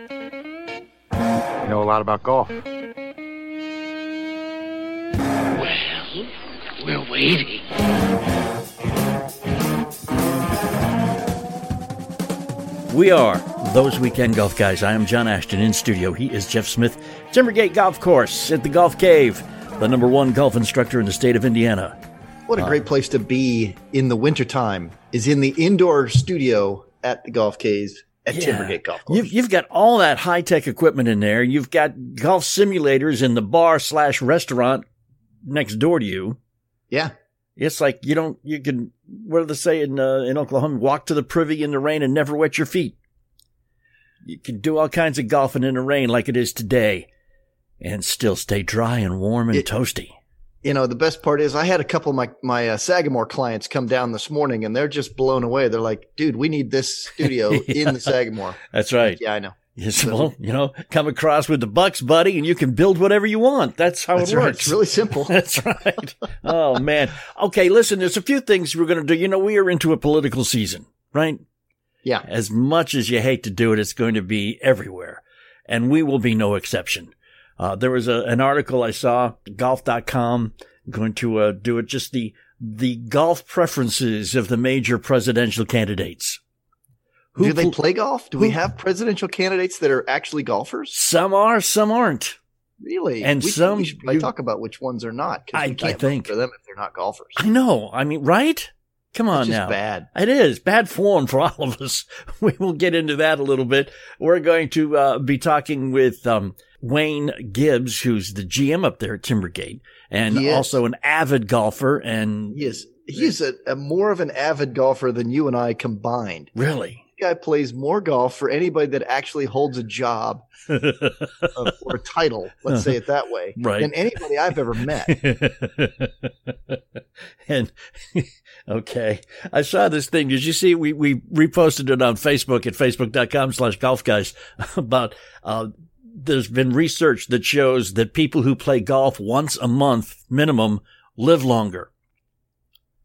You know a lot about golf. Well, we're waiting. We are those weekend golf guys. I am John Ashton in studio. He is Jeff Smith. Timbergate Golf Course at the Golf Cave, the number one golf instructor in the state of Indiana. What a uh, great place to be in the wintertime is in the indoor studio at the Golf Caves at Yeah. Timbergate Golf Course. You've, you've got all that high tech equipment in there. You've got golf simulators in the bar slash restaurant next door to you. yeah. It's like you don't, you can, what do they say in, uh, in Oklahoma? Walk to the privy in the rain and never wet your feet. You can do all kinds of golfing in the rain like it is today and still stay dry and warm and It- toasty. You know, the best part is I had a couple of my, my uh, Sagamore clients come down this morning and they're just blown away. They're like, dude, we need this studio in the Sagamore. That's right. Yeah, I know. Yes, well, you know, come across with the bucks, buddy, and you can build whatever you want. That's how That's it right. works. It's really simple. That's right. Oh man. Okay, listen, there's a few things we're going to do. You know, we are into a political season, right? Yeah. As much as you hate to do it, it's going to be everywhere. And we will be no exception. Uh, there was a, an article I saw, golf.com, going to uh, do it just the, the golf preferences of the major presidential candidates. Who Do they pl- play golf? Do we have presidential candidates that are actually golfers? Some are, some aren't. Really? And we, some- we should probably you- talk about which ones are not. I- can't think. for them if they're not golfers. I know. I mean, right? Come on now. bad. It is bad form for all of us. We will get into that a little bit. We're going to uh, be talking with um, Wayne Gibbs, who's the GM up there at Timbergate, and He is. also an avid golfer. And He is. He is a, a more of an avid golfer than you and I combined. really, This guy plays more golf for anybody that actually holds a job uh, or a title, let's say it that way, Right. than anybody I've ever met. and okay, I saw this thing. Did you see? We we reposted it on Facebook at facebook.com slash golf guys about. Uh, there's been research that shows that people who play golf once a month minimum live longer.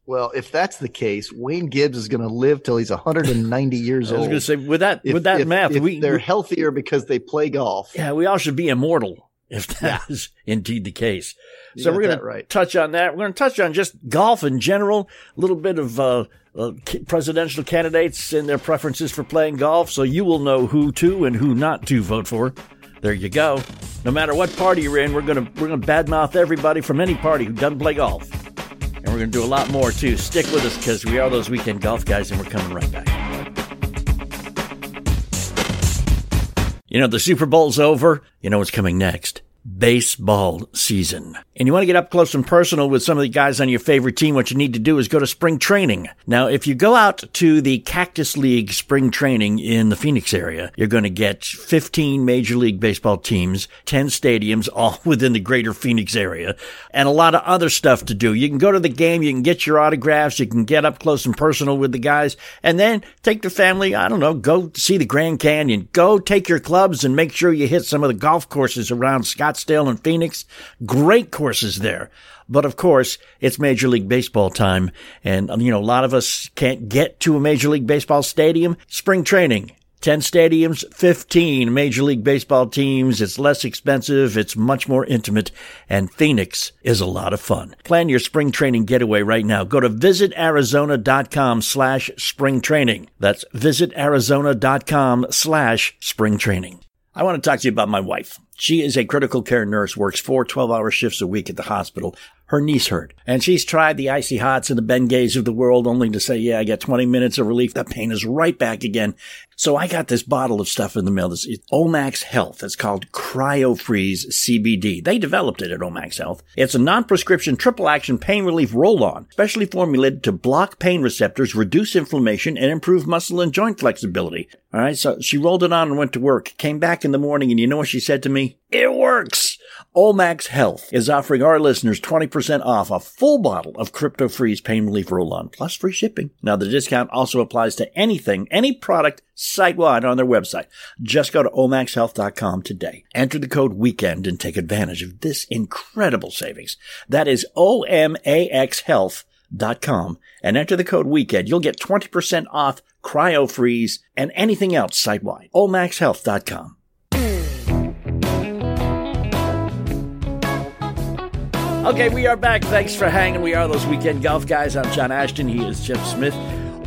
Well, if that's the case, Wayne Gibbs is going to live till he's 190 years old. I was going to say with that If- with that if- math, if we they're we- healthier because they play golf. yeah we all should be immortal if that is indeed the case. So got we're going that to touch on that. We're going to touch on just golf in general, a little bit of uh, uh, presidential candidates and their preferences for playing golf, so you will know who to and who not to vote for. There you go. No matter what party you're in, we're gonna we're gonna badmouth everybody from any party who doesn't play golf, and we're gonna do a lot more too. Stick with us because we are those weekend golf guys, and we're coming right back. You know, the Super Bowl's over. You know what's coming next? Baseball season. And you want to get up close and personal with some of the guys on your favorite team, what you need to do is go to spring training. Now, if you go out to the Cactus League spring training in the Phoenix area, you're going to get 15 Major League Baseball teams, 10 stadiums, all within the greater Phoenix area, and a lot of other stuff to do. You can go to the game, you can get your autographs, you can get up close and personal with the guys, and then take the family, I don't know, go see the Grand Canyon, go take your clubs and make sure you hit some of the golf courses around Scottsdale and Phoenix. Great courses there. But of course, it's Major League Baseball time. And, you know, a lot of us can't get to a Major League Baseball stadium. Spring training. 10 stadiums, 15 Major League Baseball teams. It's less expensive. It's much more intimate. And Phoenix is a lot of fun. Plan your spring training getaway right now. Go to visitarizona.com slash spring training. That's visitarizona.com slash spring training. I want to talk to you about my wife. She is a critical care nurse, works four 12 hour shifts a week at the hospital. Her niece hurt, and she's tried the icy hots and the Bengays of the world only to say, yeah, I got 20 minutes of relief. That pain is right back again. So I got this bottle of stuff in the mail. This is Omax Health. It's called CryoFreeze CBD. They developed it at Omax Health. It's a non-prescription triple action pain relief roll-on, specially formulated to block pain receptors, reduce inflammation, and improve muscle and joint flexibility. All right. So she rolled it on and went to work, came back in the morning, and you know what she said to me? It works. Omax Health is offering our listeners 20% off a full bottle of CryoFreeze Pain Relief Roll-On, plus free shipping. Now, the discount also applies to anything, any product site-wide on their website. Just go to omaxhealth.com today. Enter the code WEEKEND and take advantage of this incredible savings. That is O-M-A-X Health.com and enter the code WEEKEND. You'll get 20% off CryoFreeze and anything else site-wide. omaxhealth.com. Okay, we are back. Thanks for hanging. We are those weekend golf guys. I'm John Ashton. He is Jeff Smith.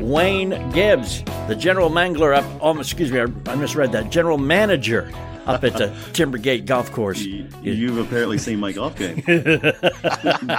Wayne Gibbs, the general mangler up. Oh, excuse me, I, misread that. General manager up at the Timbergate Golf Course. You, you've apparently seen my golf game.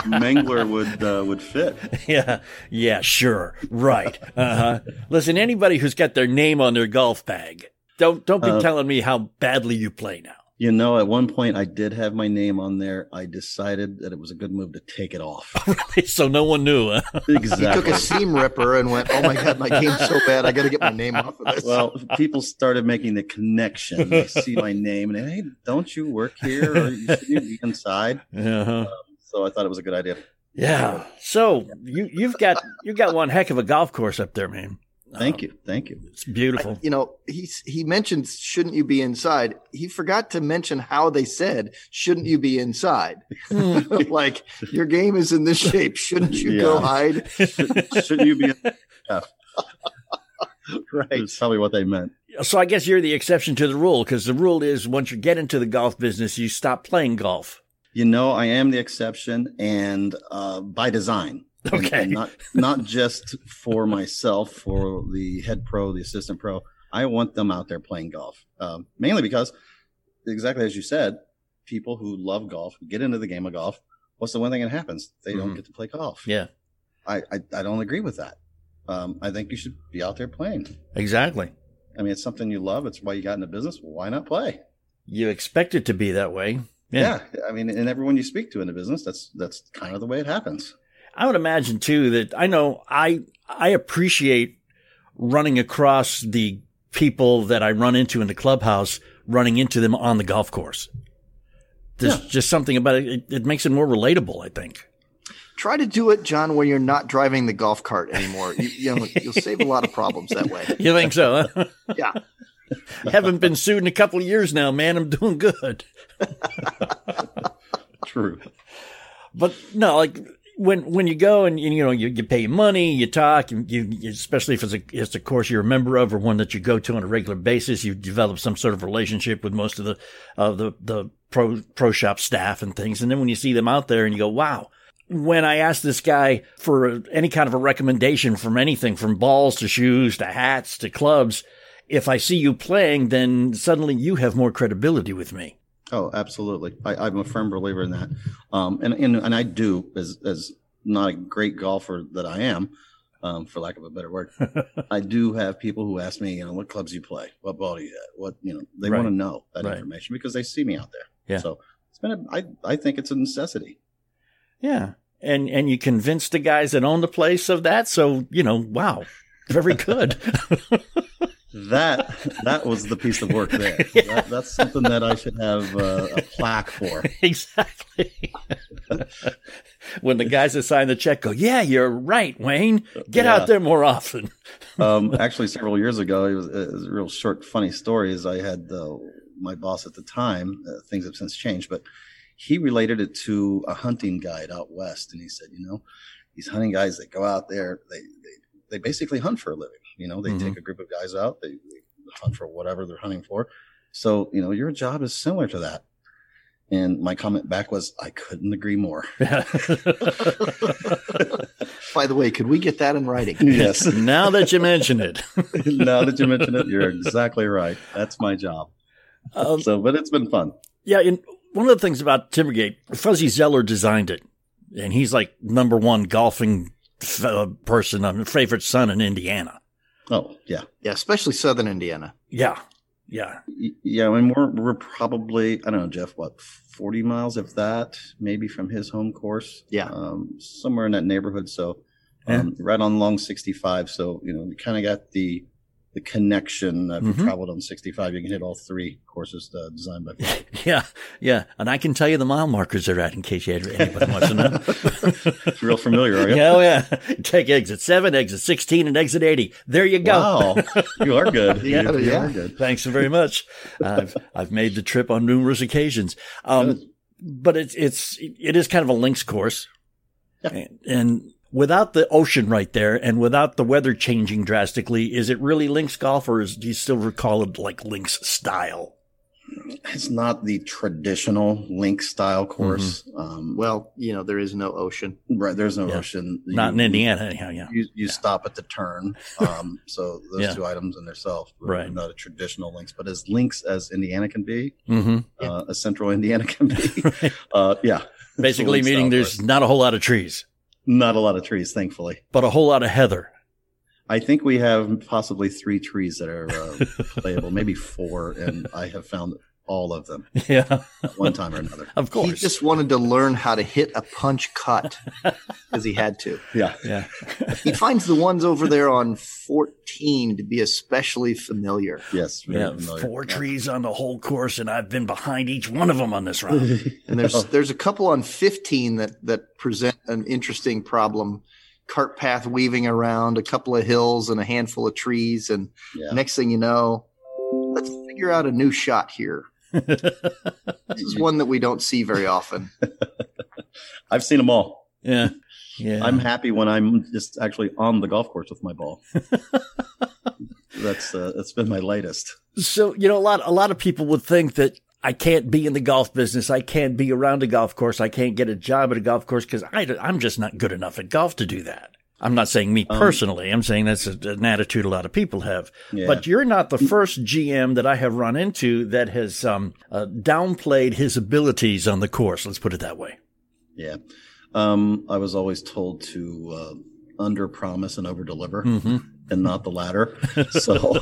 Mangler would uh, would fit. Yeah, yeah, sure, right. Uh huh. Listen, anybody who's got their name on their golf bag, don't don't be Uh, telling me how badly you play now. You know, at one point I did have my name on there. I decided that it was a good move to take it off. so no one knew. Huh? He took a seam ripper and went, "Oh my god, my game's so bad. I got to get my name off of this." Well, people started making the connection. They see my name and hey, don't you work here? Or you should you be inside? Uh-huh. So I thought it was a good idea. Yeah. So you you've got you've got one heck of a golf course up there, man. Thank you, thank you. It's beautiful. you know, he he mentioned, "Shouldn't you be inside?" He forgot to mention how they said, "Shouldn't you be inside?" like your game is in this shape. Shouldn't you go hide? Shouldn't you be? Yeah, Right. that's probably what they meant. So I guess you're the exception to the rule because the rule is once you get into the golf business, you stop playing golf. You know, I am the exception, and uh, by design. Okay. and not not just for myself, for the head pro, the assistant pro. I want them out there playing golf, um, mainly because, exactly as you said, people who love golf get into the game of golf. What's the one thing that happens? They Mhm. don't get to play golf. Yeah, I, I I don't agree with that. Um, I think you should be out there playing. exactly. I mean, it's something you love. It's why you got into business. Why not play? You expect it to be that way. Yeah. I mean, and everyone you speak to in the business, that's that's kind of the way it happens. I would imagine too that I know I I appreciate running across the people that I run into in the clubhouse, running into them on the golf course. There's Yeah. just something about it, it. It makes it more relatable, I think. Try to do it, John, where you're not driving the golf cart anymore. You, you know, you'll save a lot of problems that way. You think so? Huh? Yeah. Haven't been sued in a couple of years now, man. I'm doing good. True. But no, like when when you go and you know you, you pay money, you talk, you, you especially if it's a it's a course you're a member of or one that you go to on a regular basis, you develop some sort of relationship with most of the of the the pro pro shop staff and things, and then when you see them out there and you go, wow. When I asked this guy for any kind of a recommendation from anything from balls to shoes to hats to clubs, if I see you playing, then suddenly you have more credibility with me. Oh, absolutely. I, I'm a firm believer in that. Um, and, and, and I do as, as not a great golfer that I am, um, for lack of a better word, I do have people who ask me, you know, what clubs you play, what ball do you hit, what, you know, they Right. want to know that Right. information because they see me out there. Yeah. So it's been, a, I, I think it's a necessity. Yeah. And and you convince the guys that own the place of that. So, you know, wow. Very good. That, that was the piece of work there. That, that's something that I should have uh, a plaque for. exactly. when the guys that sign the check go, Yeah, you're right, Wayne. Get Yeah. out there more often. um, actually, several years ago, it was, it was a real short, funny story. Is I had uh, my boss at the time. Uh, things have since changed, but he related it to a hunting guide out west, and he said, you know, these hunting guys that go out there, they they, they basically hunt for a living. You know, they Mhm. take a group of guys out, they, they hunt for whatever they're hunting for. So, you know, your job is similar to that. And my comment back was, I couldn't agree more. By the way, could we get that in writing? yes. now that you mention it. now that you mention it, you're exactly right. That's my job. Um, So, but it's been fun. Yeah, and one of the things about Timbergate, Fuzzy Zoeller designed it, and he's like number one golfing f- uh, person, um, favorite son in Indiana. Oh, yeah. Yeah, especially Southern Indiana. Yeah, yeah, Yeah, I mean, we're we're probably I don't know, Jeff, what forty miles, if that, maybe from his home course. Yeah. um, somewhere in that neighborhood. So, um, right on long sixty five. So you know, we kind of got the the connection. If Mhm. you traveled on sixty five, you can hit all three courses uh, designed by. Yeah, yeah. And I can tell you the mile markers they're at in case you had anybody wants to know. Real familiar, are you? yeah, oh yeah. Take exit seven, exit sixteen, and exit eighty. There you go. Wow, you are good. Yeah, you, yeah. are good. Thanks very much. I've I've made the trip on numerous occasions. Um, but it's it's it is kind of a links course, Yeah. and, and without the ocean right there, and without the weather changing drastically, is it really links golf, or is, do you still recall it like links style? It's not the traditional link style course. Um, Well, you know, there is no ocean. right. There's no Yeah. ocean. Not in Indiana, anyhow. Yeah. You, you stop at the turn. Um, so those Yeah. two items in themselves Right. not a traditional links, but as links as Indiana can be, Mm-hmm. Yeah. uh, as central Indiana can be. uh, yeah. Basically, meaning there's not a whole lot of trees, not a lot of trees, thankfully. but a whole lot of heather. I think we have possibly three trees that are uh, playable, maybe four, and I have found all of them Yeah, at one time or another. of course. He just wanted to learn how to hit a punch cut because he had to. Yeah. yeah. He finds the ones over there on 14 to be especially familiar. Yes. very Yeah, familiar. four trees on the whole course, and I've been behind each one of them on this round. And there's there's a couple on 15 that that present an interesting problem. Cart path weaving around, a couple of hills and a handful of trees, and Yeah. next thing you know, let's figure out a new shot here. This is one that we don't see very often. I've seen them all. yeah, yeah. I'm happy when I'm just actually on the golf course with my ball. that's uh, that's been my latest. So you know, a lot a lot of people would think that I can't be in the golf business. I can't be around a golf course. I can't get a job at a golf course because I'm just not good enough at golf to do that. I'm not saying me Um, personally. I'm saying that's a, an attitude a lot of people have. Yeah. But you're not the first GM that I have run into that has um, uh, downplayed his abilities on the course. Let's put it that way. Yeah. Um, I was always told to uh, under promise and over deliver Mm-hmm. And not the latter. So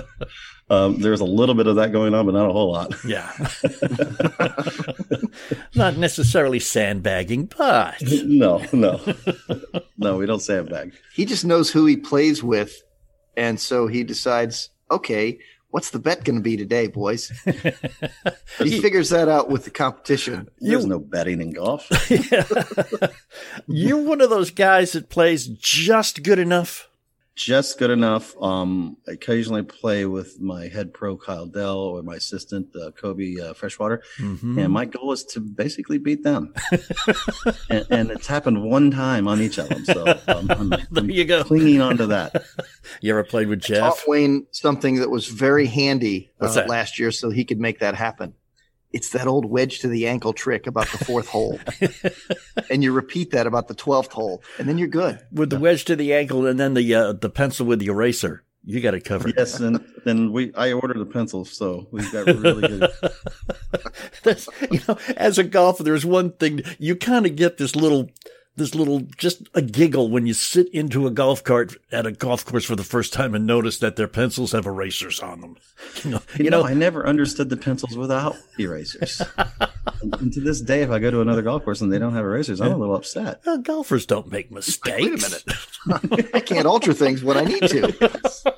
um, there's a little bit of that going on, but not a whole lot. Yeah. not necessarily sandbagging, but no, no, no, we don't sandbag. He just knows who he plays with, and so he decides, okay, what's the bet going to be today, boys? he figures that out with the competition. There's no betting in golf. you're one of those guys that plays just good enough. Just good enough. Um, I occasionally play with my head pro Kyle Dell or my assistant uh, Kobe uh, Freshwater, Mm-hmm. and my goal is to basically beat them. and, and it's happened one time on each of them, so um, I'm, There I'm you go. clinging onto that. You ever played with Taught Jeff? Wayne something that was very handy uh, last year, so he could make that happen. It's that old wedge to the ankle trick about the fourth hole, and you repeat that about the twelfth hole, and then you're good. With the wedge to the ankle and then the uh, the pencil with the eraser. You got it covered. Yes, and then we I ordered the pencils, so we've got really good. That's, you know, as a golfer, there's one thing you kind of get this little, this little, just a giggle when you sit into a golf cart at a golf course for the first time and notice that their pencils have erasers on them. You know, You, you know, know, I never understood the pencils without erasers. and, and to this day, if I go to another golf course and they don't have erasers, I'm a little upset. uh, golfers don't make mistakes. Wait a minute. I can't alter things when I need to.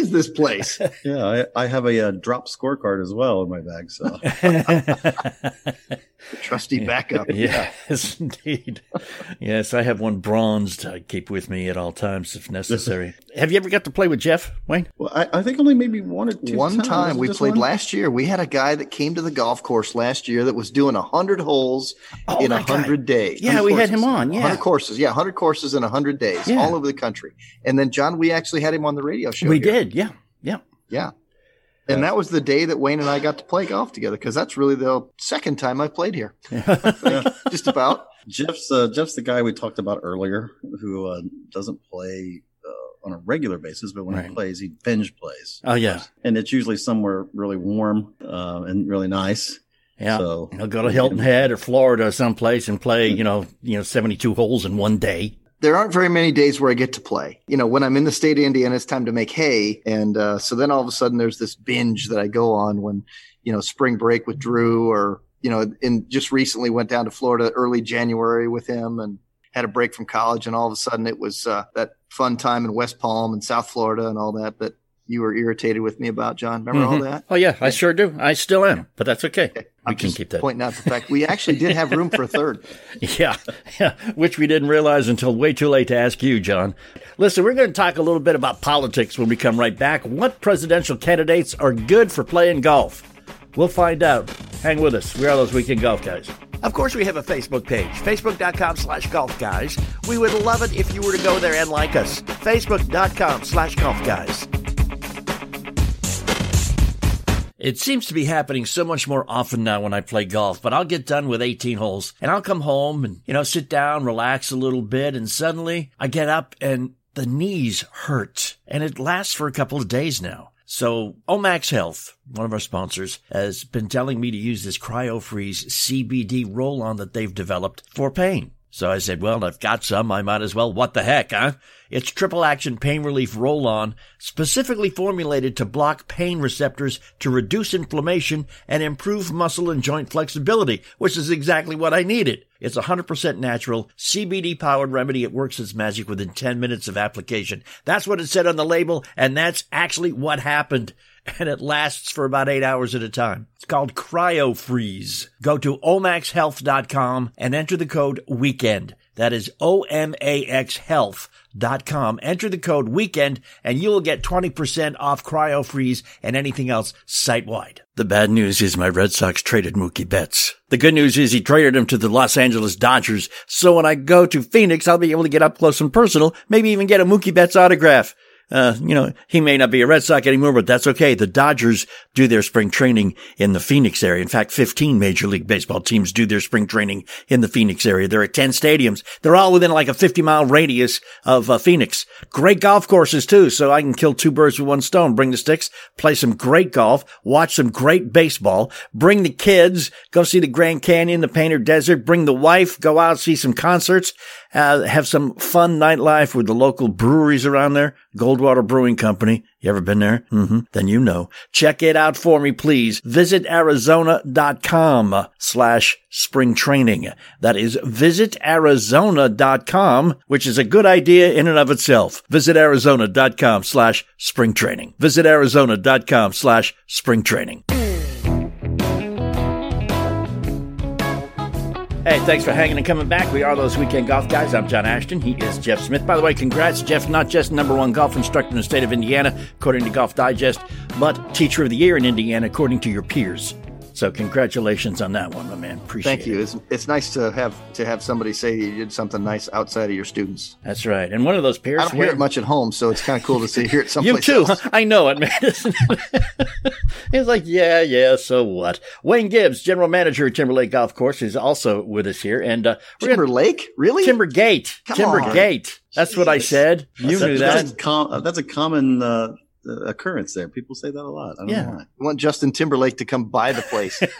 What is this place? Yeah, I, I have a, uh drop scorecard as well in my bag. So Trusty backup. Yes, indeed. Yes, I have one bronzed I keep with me at all times if necessary. have you ever got to play with Jeff, Wayne? well, I, I think only maybe one or two. One times. time we played one? last year. We had a guy that came to the golf course last year that was doing hundred holes Oh, in that guy. hundred days. Yeah, we had him on. Yeah. hundred courses. Yeah, hundred courses in hundred days, Yeah. all over the country. And then John, we actually had him on the radio show. we here. did. Yeah. Yeah. Yeah. And that was the day that Wayne and I got to play golf together because that's really the second time I've played here. Just about. Jeff's uh, Jeff's the guy we talked about earlier, who uh, doesn't play uh, on a regular basis, but when Right. he plays, he binge plays, Oh, yeah. and it's usually somewhere really warm uh, and really nice. Yeah. So He'll go to Hilton Head or Florida or someplace and play, you know, you know, 72 holes in one day. There aren't very many days where I get to play. You know, when I'm in the state of Indiana, it's time to make hay. And uh, so then all of a sudden there's this binge that I go on when, you know, spring break with Drew or, you know, and just recently went down to Florida early January with him and had a break from college. And all of a sudden it was uh, that fun time in West Palm and South Florida and all that that you were irritated with me about, John. Remember all mm-hmm. that? Oh, yeah, I sure do. I still am, but that's okay. We I'm can just keep that. Pointing out the fact we actually did have room for a third. Yeah, yeah, which we didn't realize until way too late to ask you, John. Listen, we're going to talk a little bit about politics when we come right back. What presidential candidates are good for playing golf? We'll find out. Hang with us. We are those weekend golf guys. Of course, we have a Facebook page, facebook.com slash golf guys. We would love it if you were to go there and like us. Facebook.com slash golf guys. It seems to be happening so much more often now when I play golf, but I'll get done with 18 holes and I'll come home and, you know, sit down, relax a little bit, and suddenly I get up and the knees hurt. And it lasts for a couple of days now. So Omax Health, one of our sponsors, has been telling me to use this CryoFreeze CBD roll-on that they've developed for pain. So I said, well, I've got some. I might as well. What the heck, huh? It's triple action pain relief roll on, specifically formulated to block pain receptors to reduce inflammation and improve muscle and joint flexibility, which is exactly what I needed. It's 100% natural, CBD powered remedy. It works its magic within 10 minutes of application. That's what it said on the label, and that's actually what happened. And it lasts for about eight hours at a time. It's called Cryo Freeze. Go to omaxhealth.com and enter the code WEEKEND. That is O-M-A-X health.com. Enter the code weekend and you will get 20% off CryoFreeze and anything else site wide. The bad news is my Red Sox traded Mookie Betts. The good news is he traded him to the Los Angeles Dodgers. So when I go to Phoenix, I'll be able to get up close and personal, maybe even get a Mookie Betts autograph. Uh, you know, he may not be a Red Sox anymore, but that's okay. The Dodgers do their spring training in the Phoenix area. In fact, 15 Major League Baseball teams do their spring training in the Phoenix area. There are 10 stadiums. They're all within like a 50 mile radius of uh, Phoenix. Great golf courses too. So I can kill two birds with one stone. Bring the sticks, play some great golf, watch some great baseball, bring the kids, go see the Grand Canyon, the Painted Desert, bring the wife, go out, see some concerts, uh, have some fun nightlife with the local breweries around there. Goldwater Brewing Company. You ever been there? Mm-hmm. Then you know. Check it out for me, please. Visit Arizona.com slash spring training. That is visit Arizona.com, which is a good idea in and of itself. Visit Arizona.com slash spring training. Visit Arizona.com slash spring training. Hey, thanks for hanging and coming back. We are those weekend golf guys. I'm John Ashton. He is Jeff Smith. By the way, congrats, Jeff, not just number one golf instructor in the state of Indiana, according to Golf Digest, but teacher of the year in Indiana, according to your peers. So congratulations on that one, my man. Appreciate it. Thank you. it. It's, it's nice to have to have somebody say you did something nice outside of your students. That's right. And one of those peers. I don't hear it much at home, so it's kind of cool to see hear it You someplace too. else. I know it, man. isn't? He's like, yeah, yeah, so what? Wayne Gibbs, general manager at Timberlake Golf Course, is also with us here. And uh, we're gonna- really? Timbergate. Come Timbergate. That's what I said. You That's- knew That's, that. com- uh, that's a common uh, uh, occurrence there. People say that a lot. I don't Yeah. know why. I want Justin Timberlake to come by the place.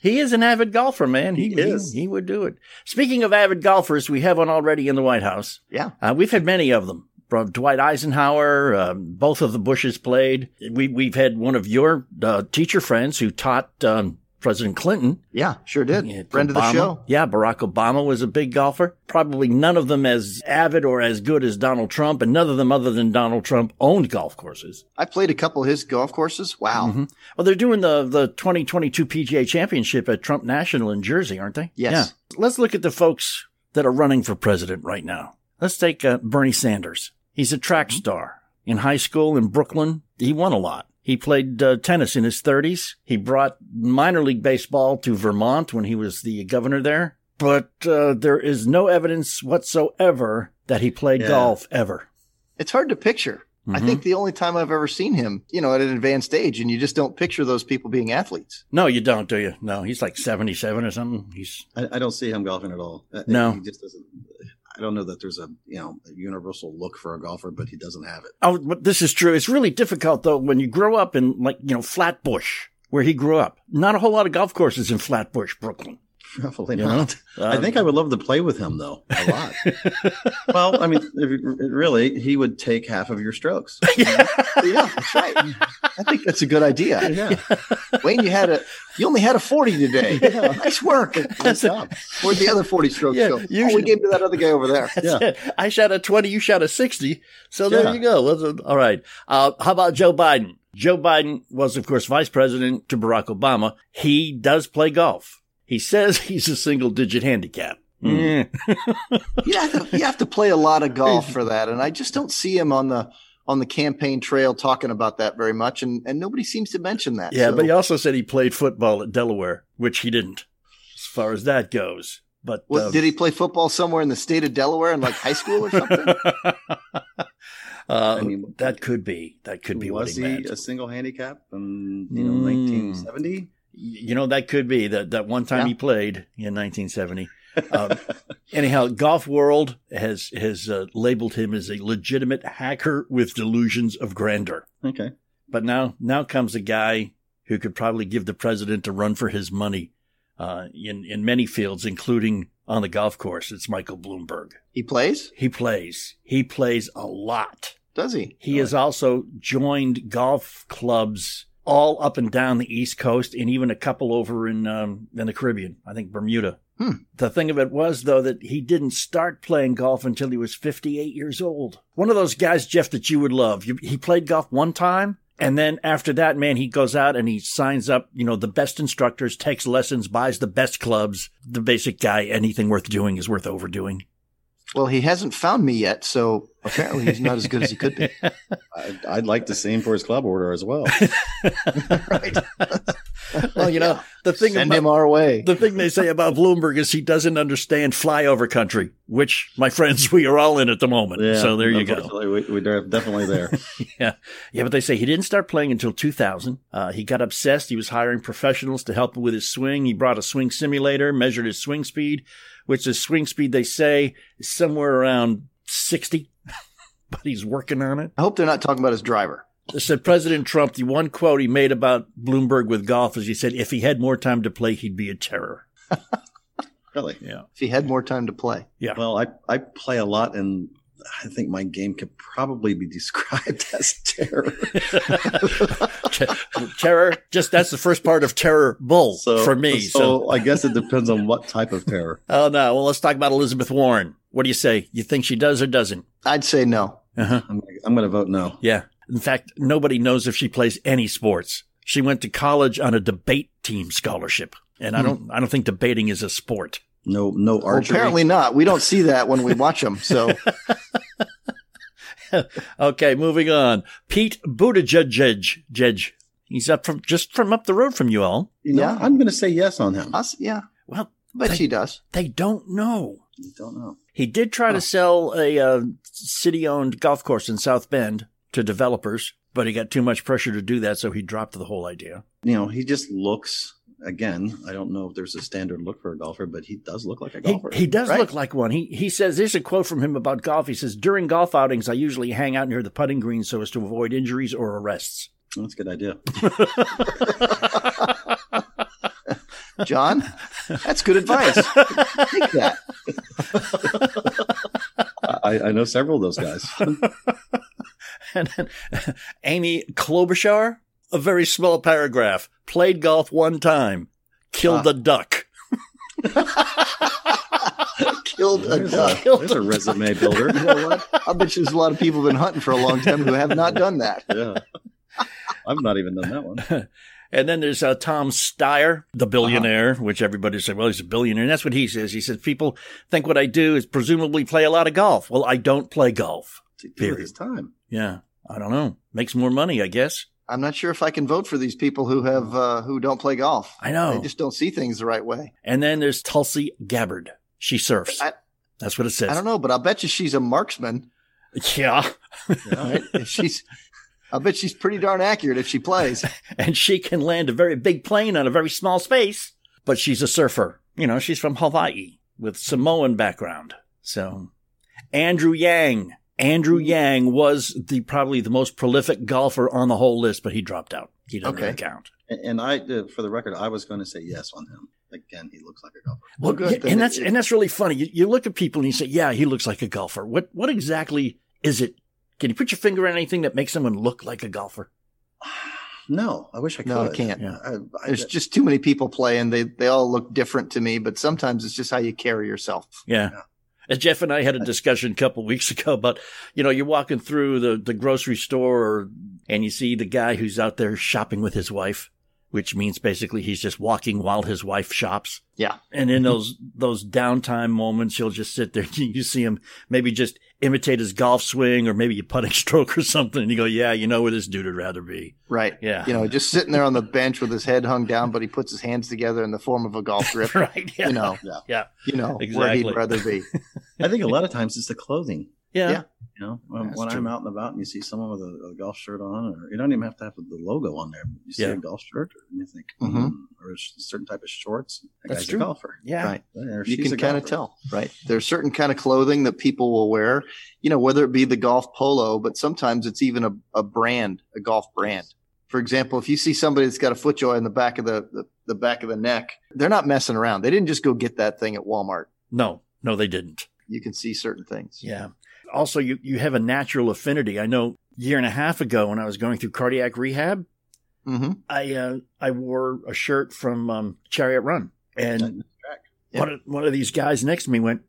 He is an avid golfer, man. He, He he is. He, would do it. Speaking of avid golfers, we have one already in the White House. yeah. Uh, we've had many of them. From Dwight Eisenhower, um, both of the Bushes played. We, we've had one of your uh, teacher friends who taught um, President Clinton. Yeah, sure did. Yeah, Friend of the show. Yeah, Barack Obama was a big golfer. Probably none of them as avid or as good as Donald Trump, and none of them other than Donald Trump owned golf courses. I played a couple of his golf courses. Wow. Mhm. Well, they're doing the, the 2022 PGA Championship at Trump National in Jersey, aren't they? Yes. Yeah. Let's look at the folks that are running for president right now. Let's take uh, Bernie Sanders. He's a track star. In high school in Brooklyn, he won a lot. He played uh, tennis in his 30s. He brought minor league baseball to Vermont when he was the governor there. But uh, there is no evidence whatsoever that he played Yeah. golf ever. It's hard to picture. I Mhm. think the only time I've ever seen him, you know, at an advanced age, and you just don't picture those people being athletes. No, you don't, do you? No, he's like 77 or something. He's I, I don't see him golfing at all. Uh, No. he just doesn't. I don't know that there's a you know a universal look for a golfer, but he doesn't have it. Oh, but this is true. It's really difficult though when you grow up in like, you know, Flatbush, where he grew up. Not a whole lot of golf courses in Flatbush, Brooklyn. Probably You not. I Um, think I would love to play with him though a lot. well, I mean, if really, he would take half of your strokes. Yeah, that's right. I think that's a good idea. Yeah, Wayne, you had a, you only had a 40 today. Nice work. good job. Where'd the other 40 strokes Yeah, go? Oh, usually- we gave to that other guy over there. Yeah. I shot a 20, you shot a 60. So there Yeah. you go. All right. Uh, how about Joe Biden? Joe Biden was, of course, vice president to Barack Obama. He does play golf. He says he's a single digit handicap. Yeah. You have, to, you have to play a lot of golf for that. And I just don't see him on the, on the campaign trail talking about that very much. And, and nobody seems to mention that. Yeah, So- but he also said he played football at Delaware, which he didn't, as far as that goes. But What, uh, did he play football somewhere in the state of Delaware in like high school or something? uh, I mean, that could be. That could be what was he he meant. a single handicap in you know Mm. 1970? You know, that could be that that one time Yeah. he played in 1970. Um, anyhow, Golf World has has uh, labeled him as a legitimate hacker with delusions of grandeur. Okay. But now, now comes a guy who could probably give the president a run for his money uh, in in many fields, including on the golf course. It's Michael Bloomberg. he plays? He plays. He plays a lot. Does he? He has also joined golf clubs all up and down the East Coast, and even a couple over in um, in the Caribbean. I think Bermuda. Hmm. The thing of it was, though, that he didn't start playing golf until he was 58 years old. One of those guys, Jeff, that you would love. You, he played golf one time, and then after that, man, he goes out and he signs up, you know, the best instructors, takes lessons, buys the best clubs. The basic guy, anything worth doing is worth overdoing. Well, he hasn't found me yet, so apparently he's not as good as he could be. I'd, I'd like to see him for his club order as well. right. Well, you know, the thing Send about, him our way. The thing they say about Bloomberg is he doesn't understand flyover country, which, my friends, we are all in at the moment. so there you go. We, we're definitely there. Yeah. Yeah, but they say he didn't start playing until 2000. Uh, he got obsessed. He was hiring professionals to help him with his swing. He brought a swing simulator, measured his swing speed, which is swing speed, they say, is somewhere around 60, but he's working on it. I hope they're not talking about his driver. They said President Trump, the one quote he made about Bloomberg with golf is he said, if he had more time to play, he'd be a terror. really. Yeah. If he had more time to play. Yeah. Well, I, I play a lot, and I think my game could probably be described as terror. terror, just that's the first part of terror bull So for me. so, So, I guess it depends on what type of terror. oh no. Well, let's talk about Elizabeth Warren. What do you say? You think she does or doesn't? I'd say no. Uh-huh. I'm, I'm going to vote no. Yeah. In fact, nobody knows if she plays any sports. She went to college on a debate team scholarship. And I don't, I don't think debating is a sport. No, no Well, apparently not. We don't see that when we watch them. So Okay, moving on. Pete Buttigieg, Judge. He's up from just from up the road from you all. Yeah. I'm going to say yes on him. us, yeah, Well, but They- she does. they don't know. I don't know. He did try to sell a uh, city-owned golf course in South Bend to developers, but he got too much pressure to do that, so he dropped the whole idea. You know, he just looks. Again, I don't know if there's a standard look for a golfer, but he does look like a He, golfer. he does Right. look like one. He he says there's a quote from him about golf. He says during golf outings, I usually hang out near the putting green so as to avoid injuries or arrests. That's a good idea. John, that's good advice. Take that. I, I know several of those guys. And then Amy Klobuchar, a very small paragraph. Played golf one time, killed a duck. Killed a There's duck. a, there's a resume builder. You know what? I bet you there's a lot of people who've been hunting for a long time who have not done that. Yeah. I've not even done that one. And then there's uh, Tom Steyer, the billionaire, Uh-huh. which everybody said, well, he's a billionaire. And that's what he says. He says, people think what I do is presumably play a lot of golf. Well, I don't play golf. To Period. his time. Yeah. I don't know. Makes more money, I guess. I'm not sure if I can vote for these people who have uh, who don't play golf. I know. They just don't see things the right way. And then there's Tulsi Gabbard. She surfs. I- That's what it says. I don't know, but I'll bet you she's a marksman. Yeah. Right? She's, I bet she's pretty darn accurate if she plays. And she can land a very big plane on a very small space. But she's a surfer. You know, she's from Hawaii with Samoan background. So Andrew Yang. Andrew Yang was the probably the most prolific golfer on the whole list, but he dropped out. He doesn't Okay. really count. And, and I, uh, for the record, I was going to say yes on him. Again, he looks like a golfer. Well, good. yeah, Then and it- that's and that's really funny. You, you look at people and you say, "Yeah, he looks like a golfer." What what exactly is it? Can you put your finger on anything that makes someone look like a golfer? No, I wish I could. No, I can't. Yeah. I, I, There's just too many people playing. They they all look different to me, but sometimes it's just how you carry yourself. Yeah. Yeah. As Jeff and I had a discussion a couple weeks ago about, you know, you're walking through the, the grocery store or, and you see the guy who's out there shopping with his wife which means basically he's just walking while his wife shops. Yeah. And in those those downtime moments, he'll just sit there. You see him maybe just imitate his golf swing or maybe a putting stroke or something, and you go, "Yeah, you know where this dude would rather be." Right. Yeah. You know, just sitting there on the bench with his head hung down, but he puts his hands together in the form of a golf grip. right. Yeah. You know, Yeah. Yeah. you know exactly. where Exactly. he'd rather be. I think a lot of times it's the clothing. Yeah. Yeah. You know, when, That's when I'm out and about and you see someone with a, a golf shirt on, or you don't even have to have the logo on there. But you see Yeah. a golf shirt, and you think, mm-hmm. mm, or a certain type of shorts. That That's guy's true. a golfer. Yeah. Right. Or You can kind of tell, right? There's certain kind of clothing that people will wear, you know, whether it be the golf polo, but sometimes it's even a, a brand, a golf brand. For example, if you see somebody that's got a FootJoy in the back of the, the, the back of the neck, they're not messing around. They didn't just go get that thing at Walmart. No, no, they didn't. You can see certain things. Yeah. Also, you, you have a natural affinity. I know a year and a half ago when I was going through cardiac rehab, hmm I uh, I wore a shirt from um, Chariot Run, and Yeah. one of one of these guys next to me went,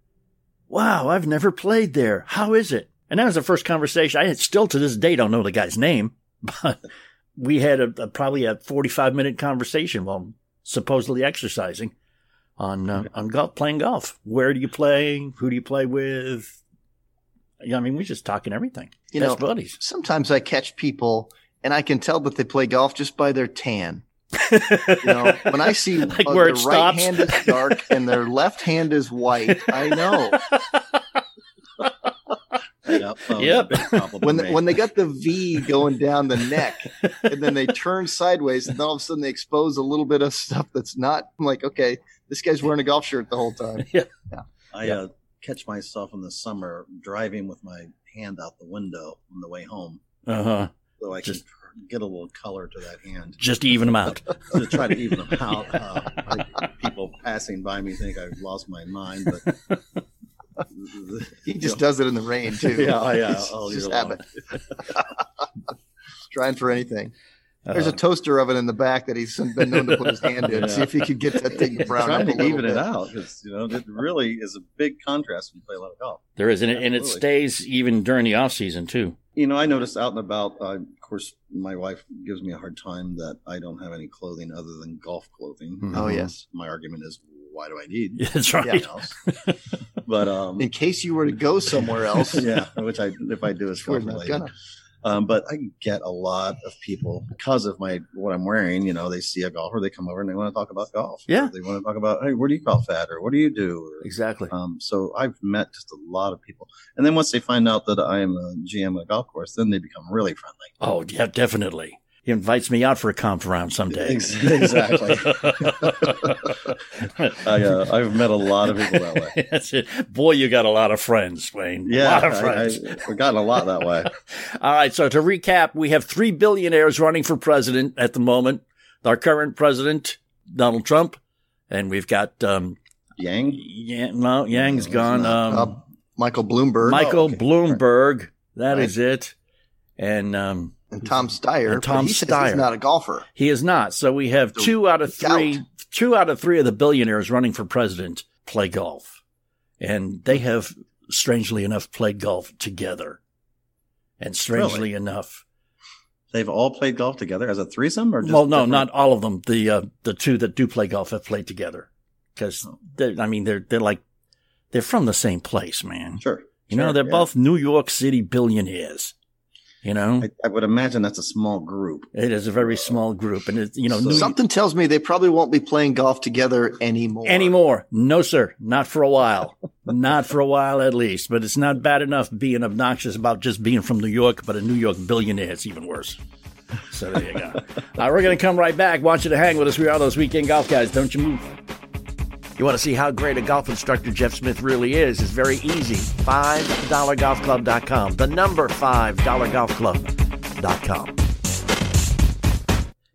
"Wow, I've never played there. How is it?" And that was the first conversation. I still to this day don't know the guy's name, but we had a, a probably a forty five minute conversation while supposedly exercising on uh, on golf, playing golf. Where do you play? Who do you play with? Yeah, I mean, we're just talking everything. You Best know, buddies. sometimes I catch people and I can tell that they play golf just by their tan. You know, when I see Like uh, where their right stops. hand is dark and their left hand is white, I know. Yep. Yep. it's a big compliment when to they, when they got the V going down the neck, and then they turn sideways, and then all of a sudden they expose a little bit of stuff that's not. I'm like, okay, this guy's wearing a golf shirt the whole time. I Yeah. uh, catch myself in the summer driving with my hand out the window on the way home, Uh huh. so I Just- can get a little color to that hand Just even them out. to try to even them out. Uh, like people passing by me think I've lost my mind, but He just does it in the rain too. Yeah, oh, yeah, It's all just year long. habit. Trying for anything. There's Uh, a toaster oven in the back that he's been known to put his hand in. Yeah. See if he could get that thing to brown trying to even bit. it out because you know it really is a big contrast when you play a lot of golf. There is, and it, and it stays even during the off season too. You know, I noticed out and about. Uh, of course, my wife gives me a hard time that I don't have any clothing other than golf clothing. Mhm. Oh yes. My argument is, why do I need That's right. anything else? but um, In case you were to go somewhere else, yeah, which I if I do is we're golf not related. gonna. Um, but I get a lot of people because of my what I'm wearing. You know, they see a golfer, they come over and they want to talk about golf. Yeah. They want to talk about, hey, where do you golf at, or what do you do? Or, Exactly. um, so I've met just a lot of people, and then once they find out that I am a GM at a golf course, then they become really friendly. Oh, yeah, definitely. He invites me out for a comp round someday. Exactly. I, uh, I've met a lot of people that way. That's it. Boy, you got a lot of friends, Wayne. Yeah, a lot of I, friends. I, I've gotten a lot that way. All right. So to recap, we have three billionaires running for president at the moment. Our current president, Donald Trump, and we've got um, Yang, Yang, no, Yang's No, gone. not. Um, Uh, Michael Bloomberg Michael okay. Bloomberg. That Right. is it. And um, and Tom Steyer. And Tom Steyer. He's not a golfer. he is not. So we have So two out of three. Two out of three of the billionaires running for president play golf, and they have, strangely enough, played golf together. And strangely enough, they've all played golf together as a threesome, or just well, no, different- not all of them. The uh, the two that do play golf have played together because I mean they're they're like they're from the same place, man. Sure, You know, they're yeah. both New York City billionaires. You know, I, I would imagine that's a small group. it is a very small group, and it, you know, So- New- Something tells me they probably won't be playing golf together anymore. anymore. No, sir, not for a while, not for a while at least. But it's not bad enough being obnoxious about just being from New York, but a New York billionaire, it's even worse. So there you go. All right, we're going to come right back. Want you to hang with us. We are those weekend golf guys. Don't you move. You want to see how great a golf instructor Jeff Smith really is? It's very easy. $5golfclub.com. The number $5golfclub.com.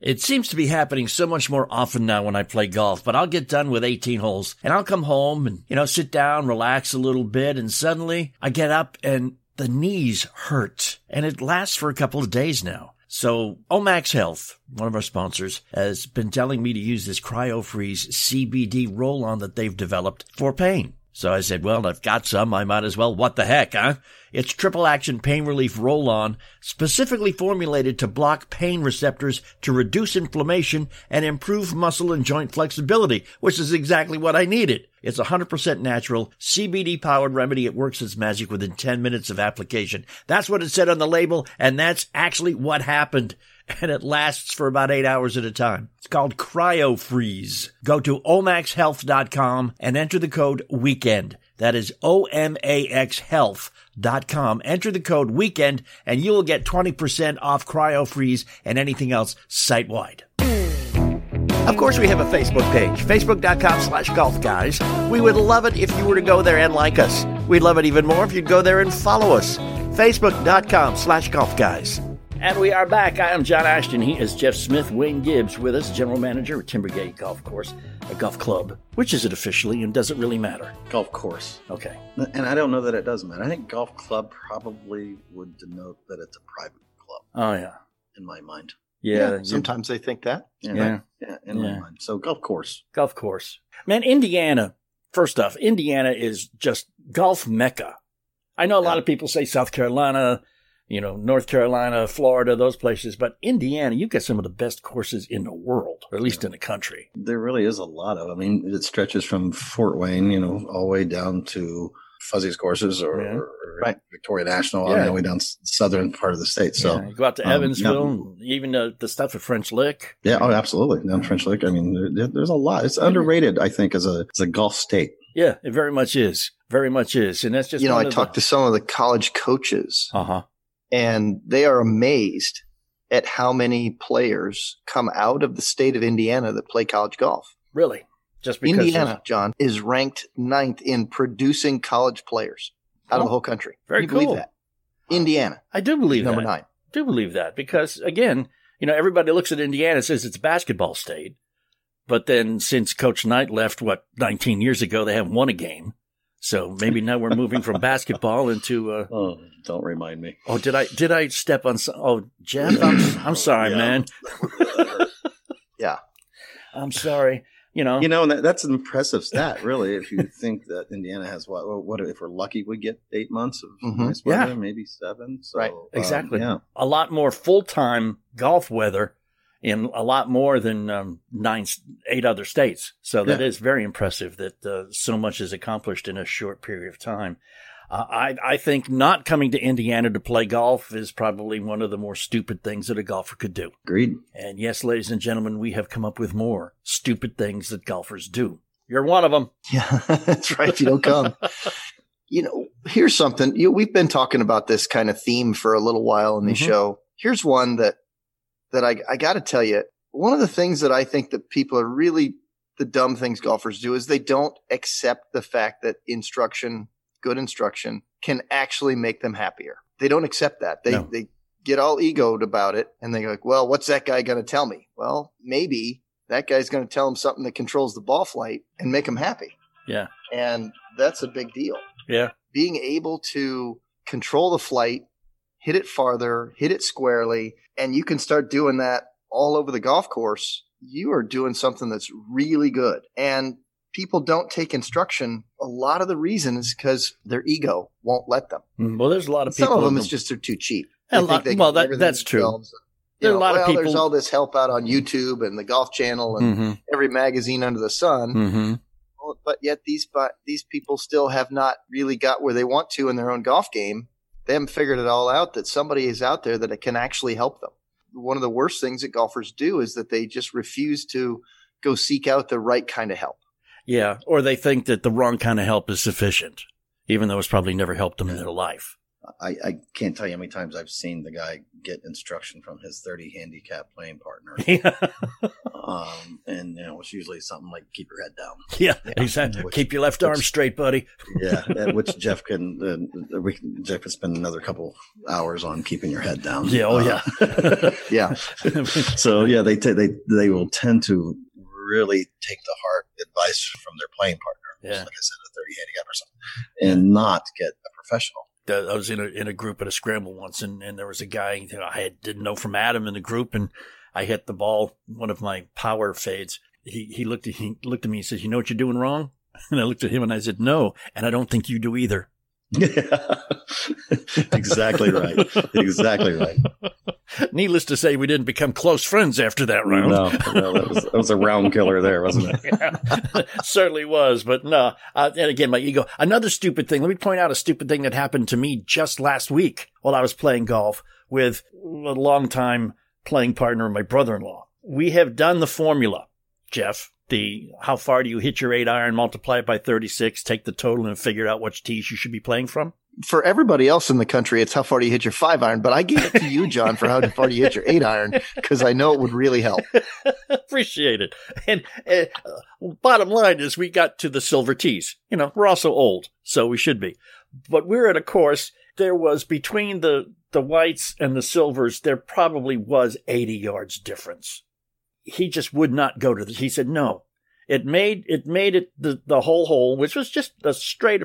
It seems to be happening so much more often now when I play golf, but I'll get done with 18 holes and I'll come home and, you know, sit down, relax a little bit, and suddenly I get up and the knees hurt. And it lasts for a couple of days now. So Omax Health, one of our sponsors, has been telling me to use this CryoFreeze CBD roll-on that they've developed for pain. So I said, well, I've got some. I might as well. What the heck, huh? It's triple action pain relief roll on, specifically formulated to block pain receptors to reduce inflammation and improve muscle and joint flexibility, which is exactly what I needed. It's 100% natural, CBD powered remedy. It works its magic within 10 minutes of application. That's what it said on the label, and that's actually what happened. And it lasts for about eight hours at a time. It's called Cryo Freeze. Go to omaxhealth.com and enter the code WEEKEND. That is O-M-A-X health.com. Enter the code WEEKEND and you will get 20% off Cryo Freeze and anything else site wide. Of course, we have a Facebook page, facebook.com slash golf guys. We would love it if you were to go there and like us. We'd love it even more if you'd go there and follow us. Facebook.com slash golf guys. And we are back. I am John Ashton. He is Jeff Smith. Wayne Gibbs with us, general manager at Timbergate Golf Course, a golf club. Which is it officially, and does it really matter? Golf course. Okay. And I don't know that it does matter. I think golf club probably would denote that it's a private club Oh yeah, in my mind. yeah. you- sometimes they think that. Yeah. Yeah. Yeah, in Yeah. my mind. So golf course. golf course. Man, Indiana. First off, Indiana is just golf mecca. I know a lot of people say South Carolina, you know, North Carolina, Florida, those places, but Indiana, you've got some of the best courses in the world, or at least in the country. There really is a lot of. I mean, it stretches from Fort Wayne, you know, all the way down to Fuzzy's courses or, Yeah. or Right. Victoria National, Yeah. all the way down s- southern part of the state. So Yeah, you go out to um, Evansville, even uh, the stuff at French Lick. yeah, oh, absolutely. Down French Lick. I mean, there- there, there's a lot. It's underrated, I think, as a as a golf state. Yeah, it very much is. Very much is. And that's just you know, one I of talked to some of the college coaches, Uh huh. And they are amazed at how many players come out of the state of Indiana that play college golf. Really? Just because. of- Indiana, John, is ranked ninth in producing college players out Oh, of the whole country. very you believe cool. that? Indiana, I do believe number that. nine. do believe that because again, you know, everybody looks at Indiana and says it's a basketball state, but then since Coach Knight left, what 19 years ago, they haven't won a game. So maybe now we're moving from basketball into. Uh, Oh, don't remind me. oh, did I did I step on? Some, oh, Jeff, I'm I'm sorry, Yeah. man. Yeah. I'm sorry. You know, You know, and that, that's an impressive stat, really. If you think that Indiana has what, what if we're lucky, we get eight months of Mhm. nice Yeah. weather, maybe seven. So, Right. um, Exactly. yeah, a lot more full time golf weather in a lot more than um, nine, eight other states. So that is Yeah. very impressive that uh, so much is accomplished in a short period of time. Uh, I, I think not coming to Indiana to play golf is probably one of the more stupid things that a golfer could do. agreed. And yes, ladies and gentlemen, we have come up with more stupid things that golfers do. You're one of them. Yeah, that's right. If you don't come, you know, here's something. You, we've been talking about this kind of theme for a little while in the Mhm. show. Here's one that that I, I got to tell you. One of the things that I think that people are really the dumb things golfers do is they don't accept the fact that instruction, good instruction, can actually make them happier. They don't accept that. They No. they get all egoed about it, and they go like, "Well, what's that guy going to tell me?" Well, maybe that guy's going to tell him something that controls the ball flight and make him happy. Yeah. And that's a big deal. Yeah. Being able to control the flight, hit it farther, hit it squarely, and you can start doing that all over the golf course. You are doing something that's really good. And people don't take instruction. A lot of the reason is because their ego won't let them. Mm, Well, there's a lot of people. Some of them that- is just they're too cheap. They lot- well, that- that's true. There are a lot of well, There's all this help out on YouTube and the Golf Channel and Mhm, every magazine under the sun. mhm. Well, but yet these but these people still have not really got where they want to in their own golf game. They haven't figured it all out that somebody is out there that it can actually help them. One of the worst things that golfers do is that they just refuse to go seek out the right kind of help. Yeah, or they think that the wrong kind of help is sufficient, even though it's probably never helped them in their life. I, I can't tell you how many times I've seen the guy get instruction from his 30 handicap playing partner. yeah, um, and, you know, it's usually something like keep your head down. yeah, exactly. Which- Keep your left arm straight, buddy. Yeah. which Jeff can, uh, we can, Jeff can spend another couple hours on keeping your head down. Yeah, oh Uh, yeah. Yeah. so yeah, they, t- they, they will tend to really take the heart advice from their playing partner. Yeah. Like I said, a 30 handicap or something and not get a professional. I was in a in a group at a scramble once, and, and there was a guy know, I had, didn't know from Adam in the group, and I hit the ball one of my power fades. He he looked at he looked at me and says, "You know what you're doing wrong?" And I looked at him and I said, no. And I don't think you do either. Yeah. exactly right. Exactly right. Needless to say, we didn't become close friends after that round. No, no that, was, that was a round killer there, wasn't it? yeah, certainly was, but no. Uh, and again, my ego. Another stupid thing. Let me point out a stupid thing that happened to me just last week while I was playing golf with a longtime playing partner, my brother-in-law. We have done the formula, Jeff. The how far do you hit your eight iron, multiply it by 36, take the total and figure out which tees you should be playing from? For everybody else in the country, it's how far do you hit your five iron, but I gave it to you, John, for how far do you hit your eight iron because I know it would really help. Appreciate it. And uh, bottom line is, we got to the silver tees. You know, we're also old, so we should be. But we're at a course. There was between the the whites and the silvers, there probably was 80 yards difference. He just would not go to the, he said, no, it made, it made it the, the whole hole, which was just a straight,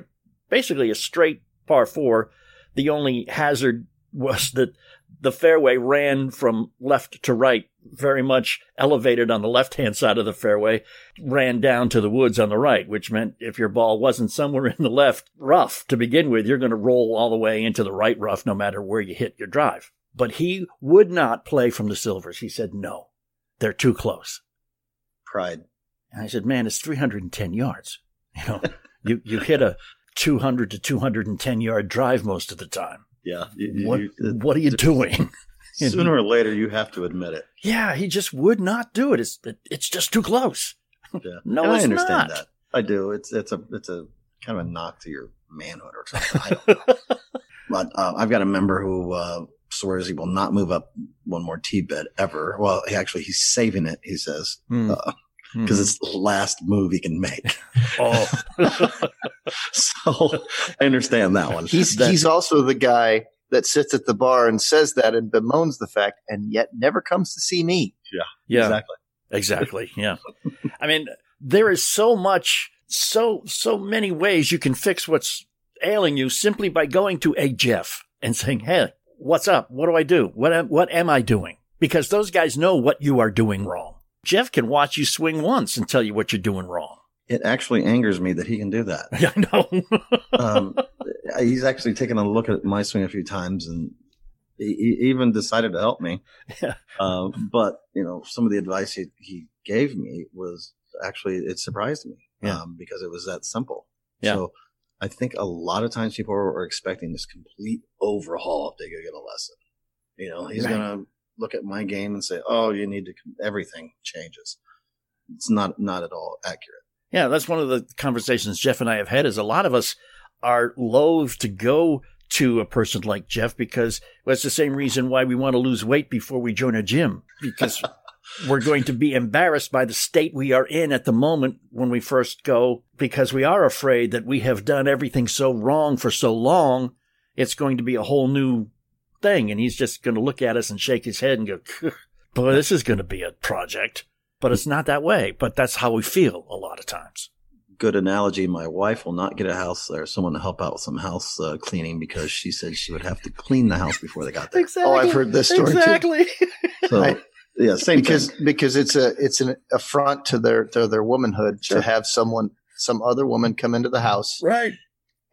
basically a straight par four. The only hazard was that the fairway ran from left to right, very much elevated on the left hand side of the fairway, ran down to the woods on the right, which meant if your ball wasn't somewhere in the left rough to begin with, you're going to roll all the way into the right rough no matter where you hit your drive. But he would not play from the silvers. He said, no, they're too close. Pride. And I said, man, it's 310 yards. You know, you, you hit a 200 to 210 yard drive most of the time. Yeah. You, what, you, what are you doing? Sooner or later, you have to admit it. Yeah, he just would not do it. It's it's just too close. Yeah. no, and it's I understand not. that. I do. It's it's a it's a kind of a knock to your manhood or something. I don't know. but uh, I've got a member who uh, swears he will not move up one more T bed ever. Well, he actually he's saving it. He says because Mhm. it's the last move he can make. oh, so I understand that one. He's That- he's also the guy that sits at the bar and says that and bemoans the fact, and yet never comes to see me. Yeah. yeah, exactly. exactly. Yeah, I mean, there is so much, so so many ways you can fix what's ailing you simply by going to a Jeff and saying, "Hey, what's up? What do I do? What am, what am I doing?" Because those guys know what you are doing wrong. Jeff can watch you swing once and tell you what you're doing wrong. It actually angers me that he can do that. Yeah, I know. um, he's actually taken a look at my swing a few times and he, even decided to help me. Yeah. Uh, but you know, some of the advice he, he gave me was actually it surprised me Yeah. um, because it was that simple. Yeah. So I think a lot of times people are, expecting this complete overhaul if they go get a lesson. You know, he's Right. gonna look at my game and say, "Oh, you need to everything changes." It's not not at all accurate. Yeah, that's one of the conversations Jeff and I have had is a lot of us are loath to go to a person like Jeff because it's the same reason why we want to lose weight before we join a gym because we're going to be embarrassed by the state we are in at the moment when we first go because we are afraid that we have done everything so wrong for so long. It's going to be a whole new thing. And he's just going to look at us and shake his head and go, boy, this is going to be a project. But it's not that way. But that's how we feel a lot of times. good analogy. My wife will not get a house or someone to help out with some house uh, cleaning because she said she would have to clean the house before they got there. Exactly. Oh, I've heard this story too. Exactly. So, Right. Yeah, same because thing. because it's a it's an affront to their to their womanhood Sure. to have someone some other woman come into the house right.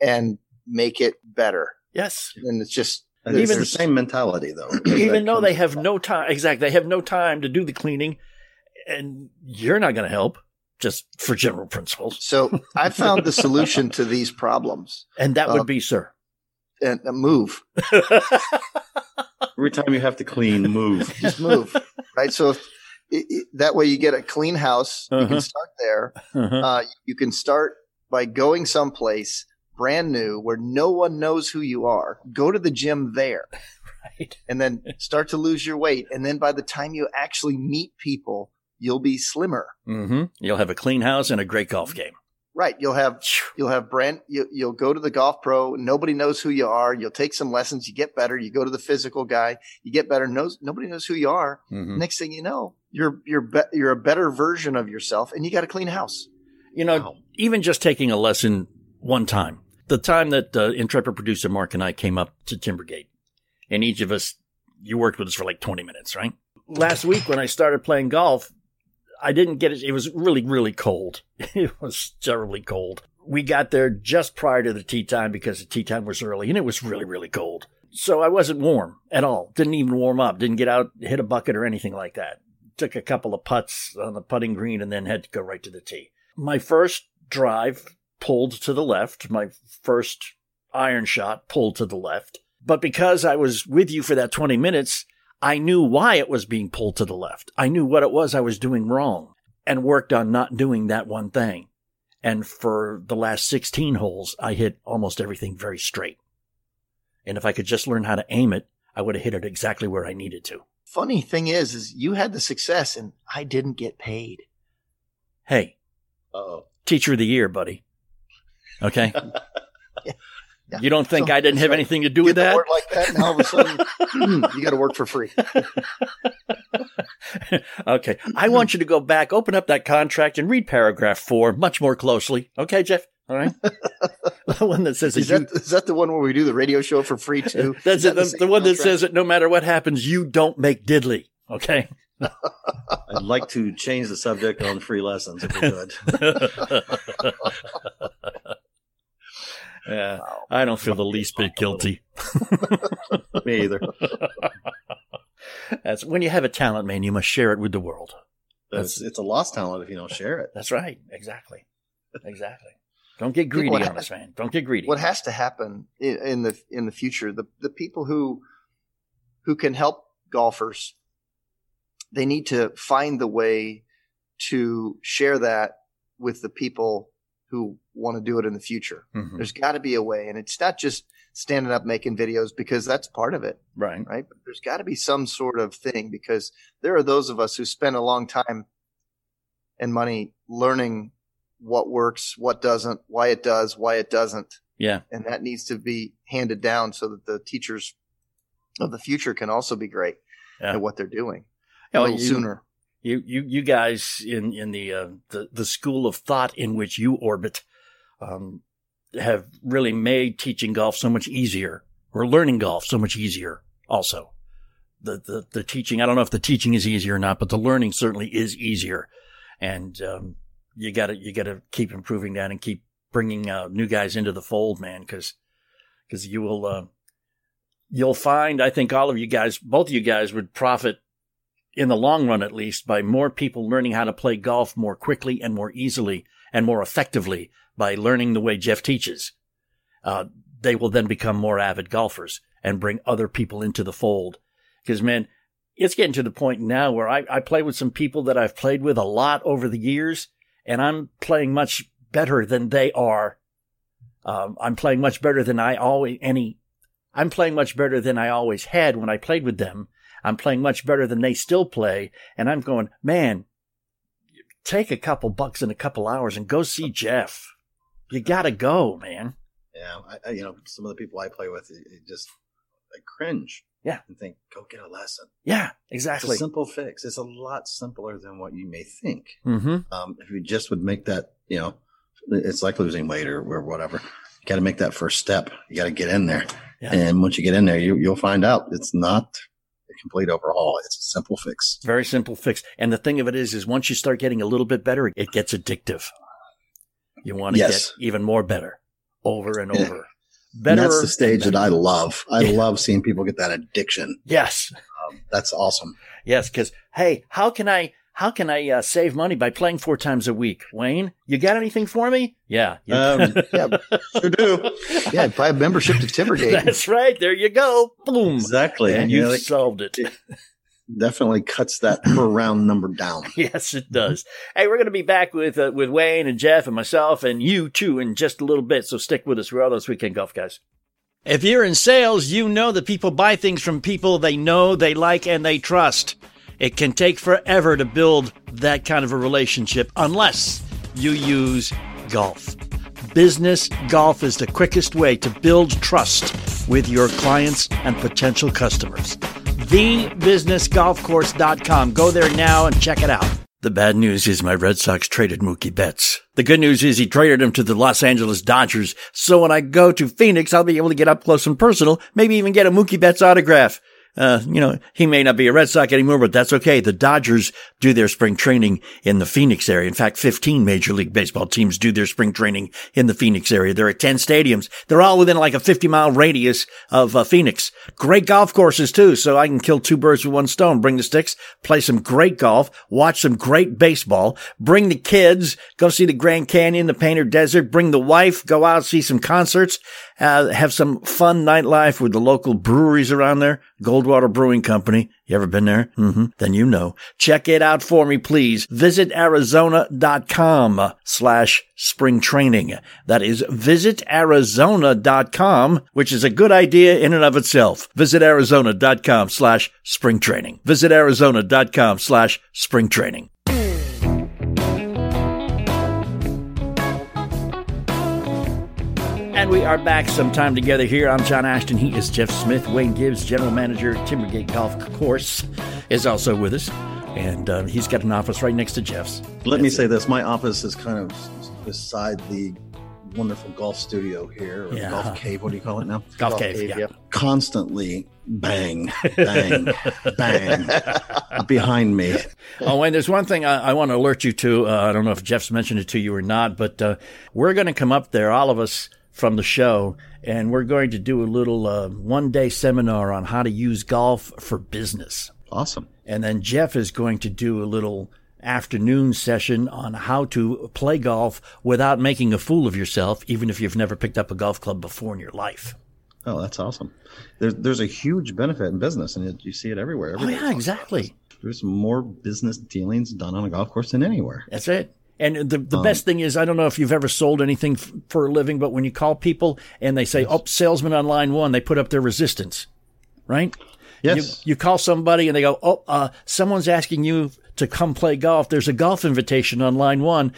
and make it better. Yes. And it's just It's even- the same mentality, though. Even though they comes- have no time, exactly, they have no time to do the cleaning, and you're not going to help, just for general principles. so I found the solution to these problems And that Uh, would be, sir. And move, every time you have to clean, move. just move, right? So if, i i that way you get a clean house. You Uh-huh. can start there. Uh-huh. Uh, you can start by going someplace brand new where no one knows who you are. Go to the gym there. Right. and then start to lose your weight. And then by the time you actually meet people, you'll be slimmer. hmm You'll have a clean house and a great golf game. Right. You'll have, you'll have brand, you, you'll go to the golf pro. Nobody knows who you are. You'll take some lessons. You get better. You go to the physical guy. You get better. Knows, nobody knows who you are. Mhm. Next thing you know, you're, you're, be- you're a better version of yourself and you got a clean house. You know, Wow. even just taking a lesson one time, the time that uh, intrepid producer Mark and I came up to Timbergate, and each of us, you worked with us for like 20 minutes, right? Last week when I started playing golf, I didn't get it. It was really, really cold. It was terribly cold. We got there just prior to the tee time because the tee time was early and it was really, really cold. So I wasn't warm at all. Didn't even warm up. Didn't get out, hit a bucket or anything like that. Took a couple of putts on the putting green and then had to go right to the tee. My first drive pulled to the left. My first iron shot pulled to the left. But because I was with you for that 20 minutes, I knew why it was being pulled to the left. I knew what it was I was doing wrong and worked on not doing that one thing. And for the last 16 holes, I hit almost everything very straight. And if I could just learn how to aim it, I would have hit it exactly where I needed to. Funny thing is, is you had the success and I didn't get paid. Hey, oh. teacher of the year, buddy. Okay. Yeah. You don't think So- I didn't have so anything to do Get with the that? like that, and all of a sudden, you got to work for free. okay. I want you to go back, open up that contract, and read paragraph four much more closely. Okay, Jeff? All right. the one that says Is that, that is that the one where we do the radio show for free too? that's it. that The, the one that says that no matter what happens, you don't make diddly. Okay. I'd like to change the subject on free lessons if we could. Yeah. I don't feel the least bit guilty. Me either. That's when you have a talent, man, you must share it with the world. It's, it's a lost talent if you don't share it. That's right. Exactly. Exactly. Don't get greedy what on us, man. Don't get greedy. what has to happen in, in the in the future the the people who who can help golfers they need to find the way to share that with the people who want to do it in the future Mhm. there's got to be a way and it's not just standing up making videos because that's part of it Right. right but there's got to be some sort of thing because there are those of us who spend a long time and money learning what works what doesn't why it does why it doesn't Yeah. and that needs to be handed down so that the teachers of the future can also be great Yeah. at what they're doing a little you- sooner. You, you, you guys in, in the, uh, the, the school of thought in which you orbit, um, have really made teaching golf so much easier or learning golf so much easier also. The, the, the teaching, I don't know if the teaching is easier or not, but the learning certainly is easier. And, um, you gotta, you gotta keep improving that and keep bringing, uh, new guys into the fold, man, cause, cause you will, uh, you'll find, I think all of you guys, both of you guys would profit in the long run, at least, by more people learning how to play golf more quickly and more easily and more effectively by learning the way Jeff teaches. Uh, they will then become more avid golfers and bring other people into the fold. Because, man, it's getting to the point now where I, I play with some people that I've played with a lot over the years, and I'm playing much better than they are. Um, I'm playing much better than I always any. I'm playing much better than I always had when I played with them. I'm playing much better than they still play, and I'm going, man. Take a couple bucks in a couple hours and go see Jeff. You gotta go, man. Yeah, I, I, you know, some of the people I play with, it, it just I cringe. Yeah. and think, go get a lesson. Yeah, It's exactly. a simple fix. It's a lot simpler than what you may think. mm-hmm. Um, if you just would make that, you know, it's like losing weight or, or whatever. You got to make that first step. You got to get in there, Yeah. and once you get in there, you, you'll find out it's not a complete overhaul. It's a simple fix. Very simple fix. And the thing of it is, is once you start getting a little bit better, it gets addictive. You want to Yes. get even more better over and Yeah. over. And Better. that's the stage that I love. I Yeah. love seeing people get that addiction. Yes. Um, that's awesome. Yes. Cause hey, how can I, how can I uh, save money by playing four times a week? Wayne, you got anything for me? Yeah. you- Um, Yeah, Sure do. yeah. Buy a membership to Timbergate. That's right. There you go. Boom. Exactly. And You you know, like, solved it. definitely cuts that per round number down. Yes, it does. Hey, we're going to be back with uh, with Wayne and Jeff and myself and you too in just a little bit. So stick with us. We're all those weekend golf guys. If you're in sales, you know that people buy things from people they know, they like, and they trust. It can take forever to build that kind of a relationship unless you use golf. Business golf is the quickest way to build trust with your clients and potential customers. TheBusinessGolfCourse.com. Go there now and check it out. The bad news is my Red Sox traded Mookie Betts. The good news is he traded him to the Los Angeles Dodgers. So when I go to Phoenix, I'll be able to get up close and personal, maybe even get a Mookie Betts autograph. Uh, you know, he may not be a Red Sox anymore, but that's okay. The Dodgers do their spring training in the Phoenix area. In fact, 15 Major League Baseball teams do their spring training in the Phoenix area. There are 10 stadiums. They're all within like a 50 mile radius of uh, Phoenix. Great golf courses too. So I can kill two birds with one stone. Bring the sticks, play some great golf, watch some great baseball, bring the kids, go see the Grand Canyon, the Painted Desert, bring the wife, go out, see some concerts, uh, have some fun nightlife with the local breweries around there. Goldwater Brewing Company. You ever been there? Mm-hmm. Then you know. Check it out for me, please. Visit Arizona.com slash spring training. That is visit Arizona.com, which is a good idea in and of itself. Visit Arizona.com slash spring training. Visit Arizona.com slash spring training. And we are back sometime together here. I'm John Ashton. He is Jeff Smith. Wayne Gibbs, General Manager, Timbergate Golf Course, is also with us. And uh, he's got an office right next to Jeff's. Let me say this my office is kind of beside the wonderful golf studio here, or Yeah. golf cave. What do you call it now? Golf, Cave. Cave, yeah. yep. Constantly bang, bang, bang behind me. Oh, and there's one thing I, I want to alert you to. Uh, I don't know if Jeff's mentioned it to you or not, but uh, we're going to come up there, all of us from the show, and we're going to do a little uh, one day seminar on how to use golf for business. Awesome. And then Jeff is going to do a little afternoon session on how to play golf without making a fool of yourself, even if you've never picked up a golf club before in your life. Oh, that's awesome. There's there's a huge benefit in business, and it, you see it everywhere. Oh, yeah, exactly. There's more business dealings done on a golf course than anywhere. That's it. And the, the best thing is, I don't know if you've ever sold anything f- for a living, but when you call people and they say, oh, salesman on line one, they put up their resistance, right? Yes. You, you call somebody and they go, oh, uh, someone's asking you to come play golf. There's a golf invitation on line one.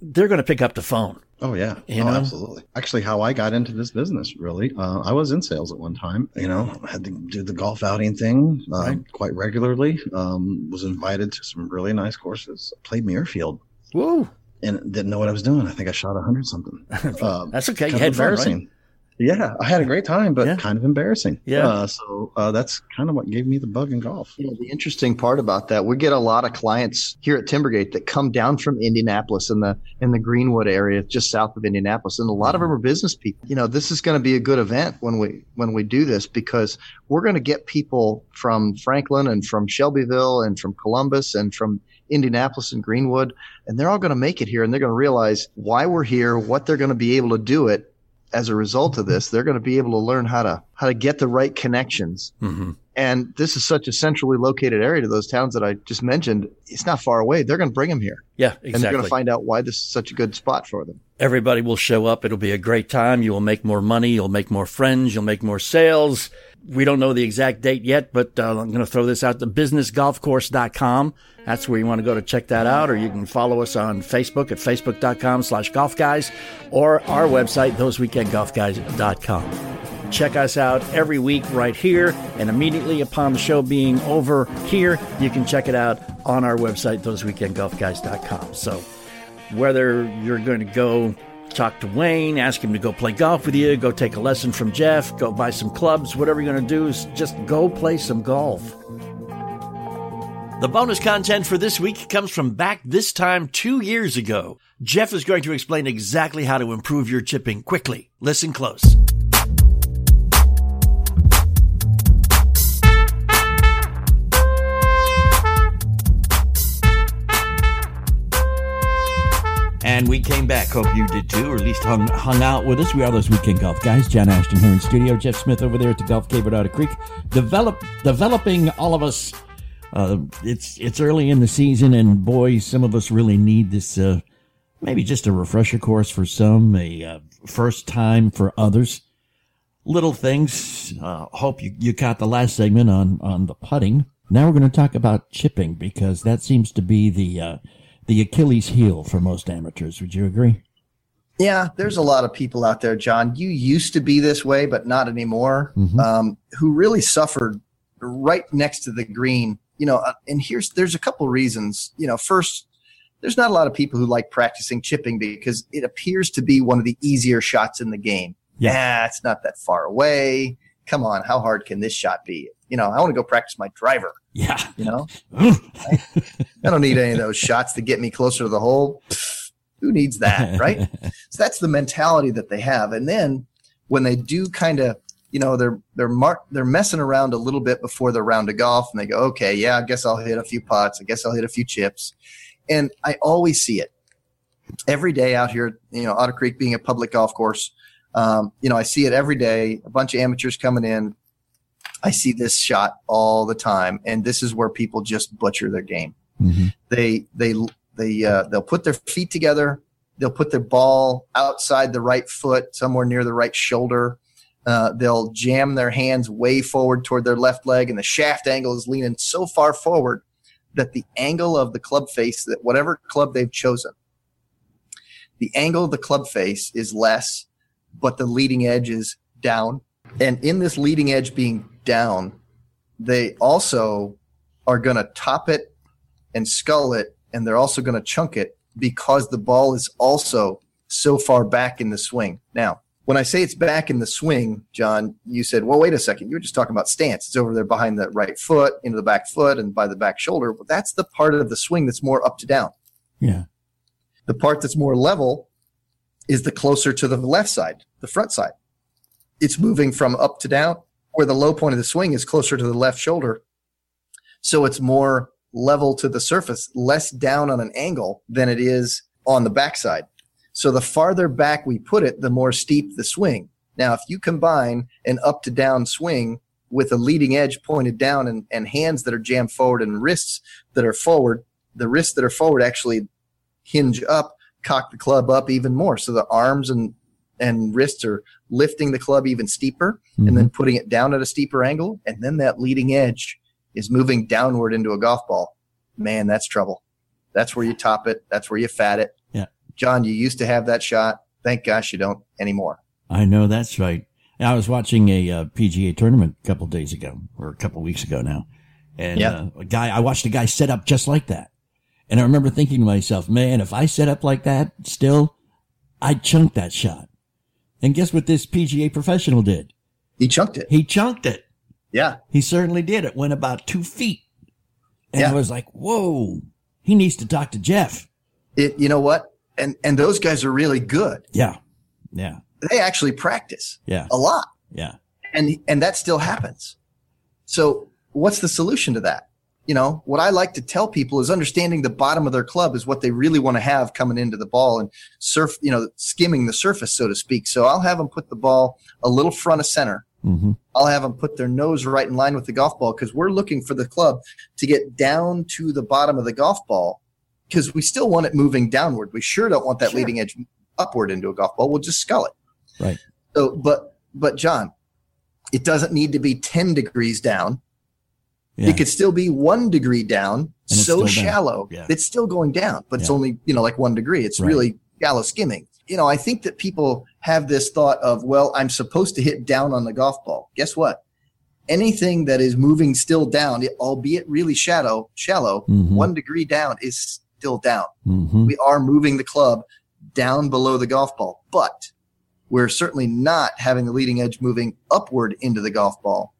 They're going to pick up the phone. Oh yeah, You oh, know? absolutely. Actually, how I got into this business, really, uh, I was in sales at one time. You know, had to do the golf outing thing uh, Right. quite regularly. Um, was invited to some really nice courses. Played Muirfield Woo. and didn't know what I was doing. I think I shot a hundred something. Um, That's okay. You kind had of fun, right? embarrassing. Yeah, I had a great time, but Yeah. kind of embarrassing. Yeah. Uh, so uh, that's kind of what gave me the bug in golf. You know, the interesting part about that, we get a lot of clients here at Timbergate that come down from Indianapolis in the in the Greenwood area, just south of Indianapolis, and a lot of them are business people. You know, this is going to be a good event when we when we do this because we're going to get people from Franklin and from Shelbyville and from Columbus and from Indianapolis and Greenwood, and they're all going to make it here, and they're going to realize why we're here, what they're going to be able to do it as a result of this. They're going to be able to learn how to how to get the right connections hmm and this is such a centrally located area to those towns that I just mentioned. It's not far away. They're going to bring them here, Yeah, exactly. and they're going to find out why this is such a good spot for them. Everybody will show up. It'll be a great time. You will make more money. You'll make more friends. You'll make more sales. We don't know the exact date yet, but uh, I'm going to throw this out to businessgolfcourse.com. That's where you want to go to check that out, or you can follow us on Facebook at facebook.com slash golf guys or our website, thoseweekendgolfguys.com. Check us out every week right here, and immediately upon the show being over here, you can check it out on our website, thoseweekendgolfguys.com. So whether you're going to go talk to Wayne, ask him to go play golf with you, go take a lesson from Jeff, go buy some clubs, whatever you're going to do is just go play some golf. The bonus content for this week comes from back this time two years ago. Jeff is going to explain exactly how to improve your chipping quickly. Listen close. And we came back. Hope you did too, or at least hung hung out with us. We are those weekend golf guys. John Ashton here in studio. Jeff Smith over there at the Golf Cave at Otter Creek, develop developing all of us. Uh, it's it's early in the season, and boy, some of us really need this. Uh, maybe just a refresher course for some, a uh, first time for others. Little things. Uh, hope you you caught the last segment on on the putting. Now we're going to talk about chipping because that seems to be the uh, the Achilles heel for most amateurs. Would you agree? Yeah, there's a lot of people out there, John. You used to be this way, but not anymore. Mhm. Um, who really suffered right next to the green. You know, uh, and here's there's a couple reasons. You know, first, there's not a lot of people who like practicing chipping because it appears to be one of the easier shots in the game. Yeah. Yeah, it's not that far away. Come on, how hard can this shot be? You know, I want to go practice my driver. Yeah. You know, I, I don't need any of those shots to get me closer to the hole. Pfft, who needs that, right? so that's the mentality that they have. And then when they do kind of, you know, they're they're mar- they're messing around a little bit before the round of golf, and they go, okay, yeah, I guess I'll hit a few pots. I guess I'll hit a few chips. And I always see it every day out here. You know, Otter Creek being a public golf course, um, you know, I see it every day. A bunch of amateurs coming in. I see this shot all the time, and this is where people just butcher their game. Mm-hmm. They they they uh, they'll put their feet together. They'll put their ball outside the right foot, somewhere near the right shoulder. Uh, they'll jam their hands way forward toward their left leg, and the shaft angle is leaning so far forward that the angle of the club face, that whatever club they've chosen, the angle of the club face is less, but the leading edge is down. And in this leading edge being down, they also are going to top it and skull it, and they're also going to chunk it because the ball is also so far back in the swing. Now, when I say it's back in the swing, John, you said, well, wait a second. You were just talking about stance. It's over there behind the right foot, into the back foot, and by the back shoulder. Well, that's the part of the swing that's more up to down. Yeah. The part that's more level is the closer to the left side, the front side. It's moving from up to down, where the low point of the swing is closer to the left shoulder. So it's more level to the surface, less down on an angle than it is on the backside. So the farther back we put it, the more steep the swing. Now, if you combine an up to down swing with a leading edge pointed down and, and hands that are jammed forward and wrists that are forward, the wrists that are forward actually hinge up, cock the club up even more. So the arms and and wrists are lifting the club even steeper Mm-hmm. and then putting it down at a steeper angle. And then that leading edge is moving downward into a golf ball. Man, that's trouble. That's where you top it. That's where you fat it. Yeah. John, you used to have that shot. Thank gosh you don't anymore. I know that's right. I was watching a uh, PGA tournament a couple days ago, or a couple weeks ago now, and Yeah. uh, a guy I watched a guy set up just like that, and I remember thinking to myself, "Man, if I set up like that, still, I'd chunk that shot." And guess what this PGA professional did? He chunked it. He chunked it. Yeah. He certainly did. It went about two feet, and Yeah. I was like, "Whoa, he needs to talk to Jeff." It, you know what? And, and those guys are really good. Yeah, yeah, They actually practice yeah, a lot yeah. and, and that still happens. So what's the solution to that? You know, what I like to tell people is understanding the bottom of their club is what they really want to have coming into the ball and surf, you know, skimming the surface, so to speak. So I'll have them put the ball a little front of center. hmm I'll have them put their nose right in line with the golf ball because we're looking for the club to get down to the bottom of the golf ball because we still want it moving downward. We sure don't want that Sure. leading edge upward into a golf ball. We'll just skull it. Right. So, but, but John, it doesn't need to be 10 degrees down. Yeah. It could still be one degree down, so down. shallow. Yeah. It's still going down, but it's only, you know, like one degree. It's Right. really shallow skimming. You know, I think that people have this thought of, well, I'm supposed to hit down on the golf ball. Guess what? Anything that is moving still down, albeit really shallow, shallow, Mhm. one degree down is still down. hmm We are moving the club down below the golf ball, but we're certainly not having the leading edge moving upward into the golf ball.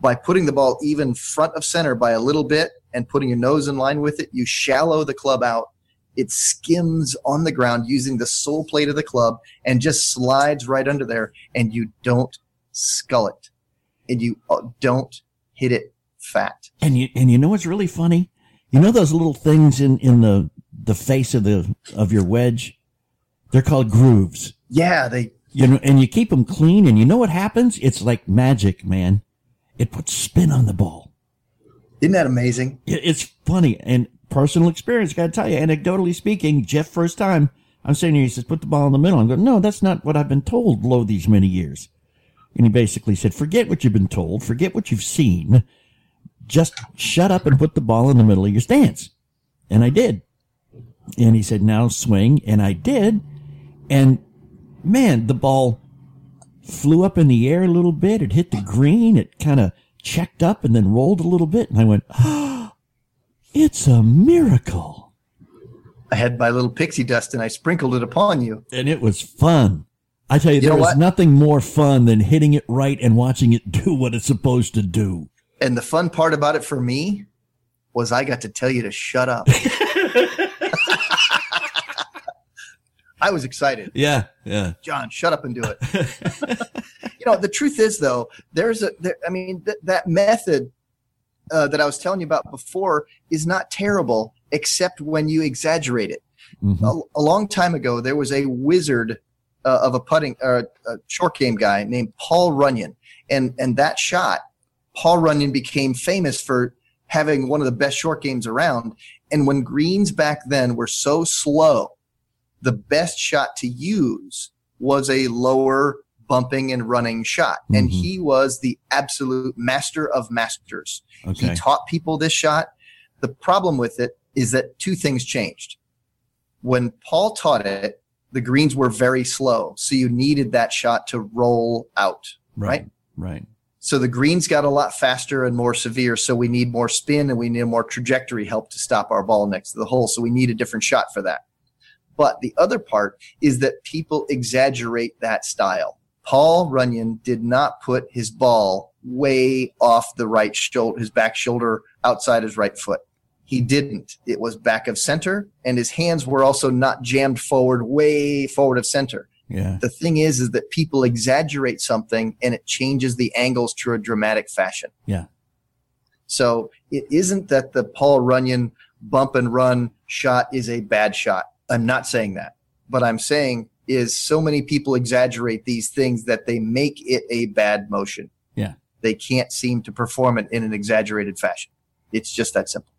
By putting the ball even front of center by a little bit and putting your nose in line with it, you shallow the club out. It skims on the ground using the sole plate of the club and just slides right under there, and you don't skull it. And you uh, don't hit it fat. And you and you know what's really funny? You know those little things in in the the face of the of your wedge? They're called grooves. Yeah, they You know, and you keep them clean, and you know what happens? It's like magic, man. It puts spin on the ball. isn't that amazing? It's funny and personal experience. Got to tell you, anecdotally speaking, Jeff first time I'm saying to you, he says, "Put the ball in the middle." I'm going, "No, that's not what I've been told lo these many years." And he basically said, "Forget what you've been told. Forget what you've seen. Just shut up and put the ball in the middle of your stance." And I did. And he said, "Now swing," and I did. And man, the ball flew up in the air a little bit. It hit the green. It kind of checked up and then rolled a little bit. And I went, ah, it's a miracle. I had my little pixie dust and I sprinkled it upon you. And it was fun. I tell you, You there was what? nothing more fun than hitting it right and watching it do what it's supposed to do. And the fun part about it for me was I got to tell you to shut up. I was excited. Yeah, yeah. John, shut up and do it. you know, the truth is though, there's a, there, I mean, th- that method uh, that I was telling you about before is not terrible, except when you exaggerate it. Mhm. A, a long time ago, there was a wizard uh, of a putting uh, a short game guy named Paul Runyon, and and that shot, Paul Runyon became famous for having one of the best short games around. And when greens back then were so slow, the best shot to use was a lower bumping and running shot. And Mhm. he was the absolute master of masters. Okay. He taught people this shot. The problem with it is that two things changed. When Paul taught it, the greens were very slow. So you needed that shot to roll out. right. Right. So the greens got a lot faster and more severe. So we need more spin and we need more trajectory help to stop our ball next to the hole. So we need a different shot for that. But the other part is that people exaggerate that style. Paul Runyon did not put his ball way off the right shoulder, his back shoulder outside his right foot. He didn't. It was back of center and his hands were also not jammed forward, way forward of center Yeah. the thing is is that people exaggerate something and it changes the angles to a dramatic fashion Yeah. so it isn't that the paul runyon bump and run shot is a bad shot i'm not saying that but i'm saying is so many people exaggerate these things that they make it a bad motion Yeah. they can't seem to perform it in an exaggerated fashion it's just that simple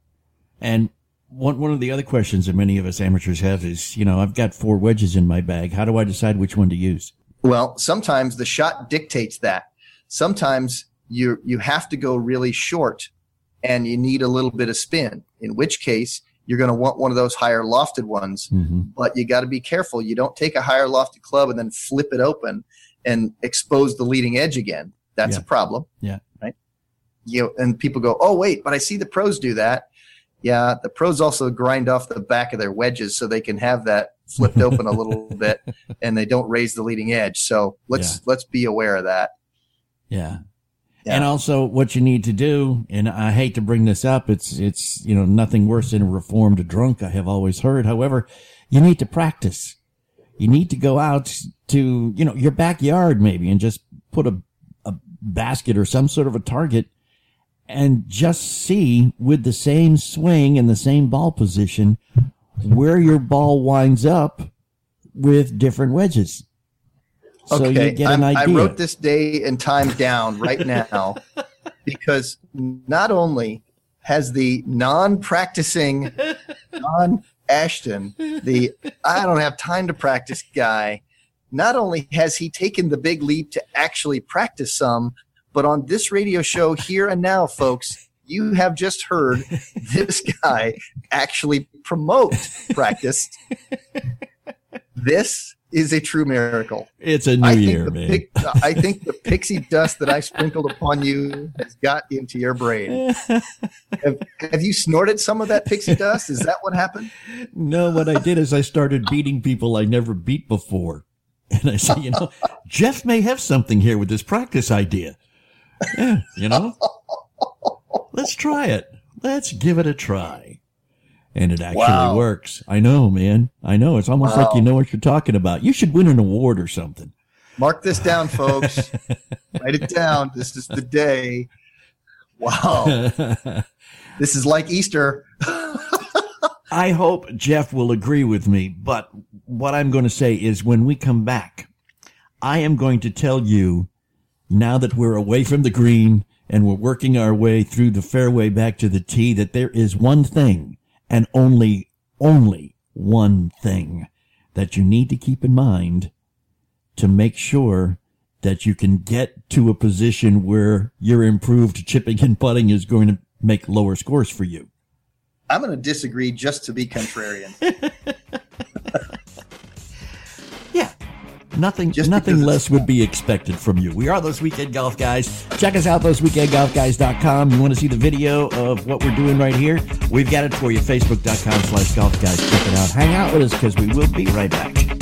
And one one of the other questions that many of us amateurs have is, you know, I've got four wedges in my bag. How do I decide which one to use? Well, sometimes the shot dictates that. Sometimes you you have to go really short and you need a little bit of spin. In which case, you're going to want one of those higher lofted ones, hmm but you got to be careful. You don't take a higher lofted club and then flip it open and expose the leading edge again. That's Yeah. a problem. Yeah. Right? You know, and people go, "Oh, wait, but I see the pros do that." Yeah, the pros also grind off the back of their wedges so they can have that flipped open a little bit and they don't raise the leading edge. So let's Yeah. let's be aware of that. Yeah. Yeah. And also what you need to do, and I hate to bring this up, it's, it's, you know, nothing worse than a reformed drunk, I have always heard. However, you need to practice. You need to go out to, you know, your backyard maybe and just put a, a basket or some sort of a target and just see with the same swing and the same ball position where your ball winds up with different wedges. So you get an I'm- idea. I wrote this day and time down right now because not only has the non-practicing John Ashton, the I don't have time to practice guy, not only has he taken the big leap to actually practice some, but on this radio show here and now, folks, you have just heard this guy actually promote practice. This is a true miracle. it's a new I year, man. pic- I think the pixie dust that I sprinkled upon you has got into your brain. Have, have you snorted some of that pixie dust? Is that what happened? No, what I did is I started beating people I never beat before. And I said, you know, Jeff may have something here with this practice idea. Yeah, you know, let's try it. Let's give it a try. And it actually Wow. works. I know, man. I know. It's almost like you know what you're talking about. You should win an award or something. Mark this down, folks. Write it down. This is the day. Wow. This is like Easter. I hope Jeff will agree with me, but what I'm going to say is when we come back, I am going to tell you now that we're away from the green and we're working our way through the fairway back to the tee that there is one thing and only, only one thing that you need to keep in mind to make sure that you can get to a position where your improved chipping and putting is going to make lower scores for you. I'm going to disagree just to be contrarian. Nothing, Just nothing less would be expected from you. We are those weekend golf guys. Check us out, thoseweekendgolfguys.com. You want to see the video of what we're doing right here? We've got it for you. Facebook.com slash golf guys. Check it out. Hang out with us because we will be right back.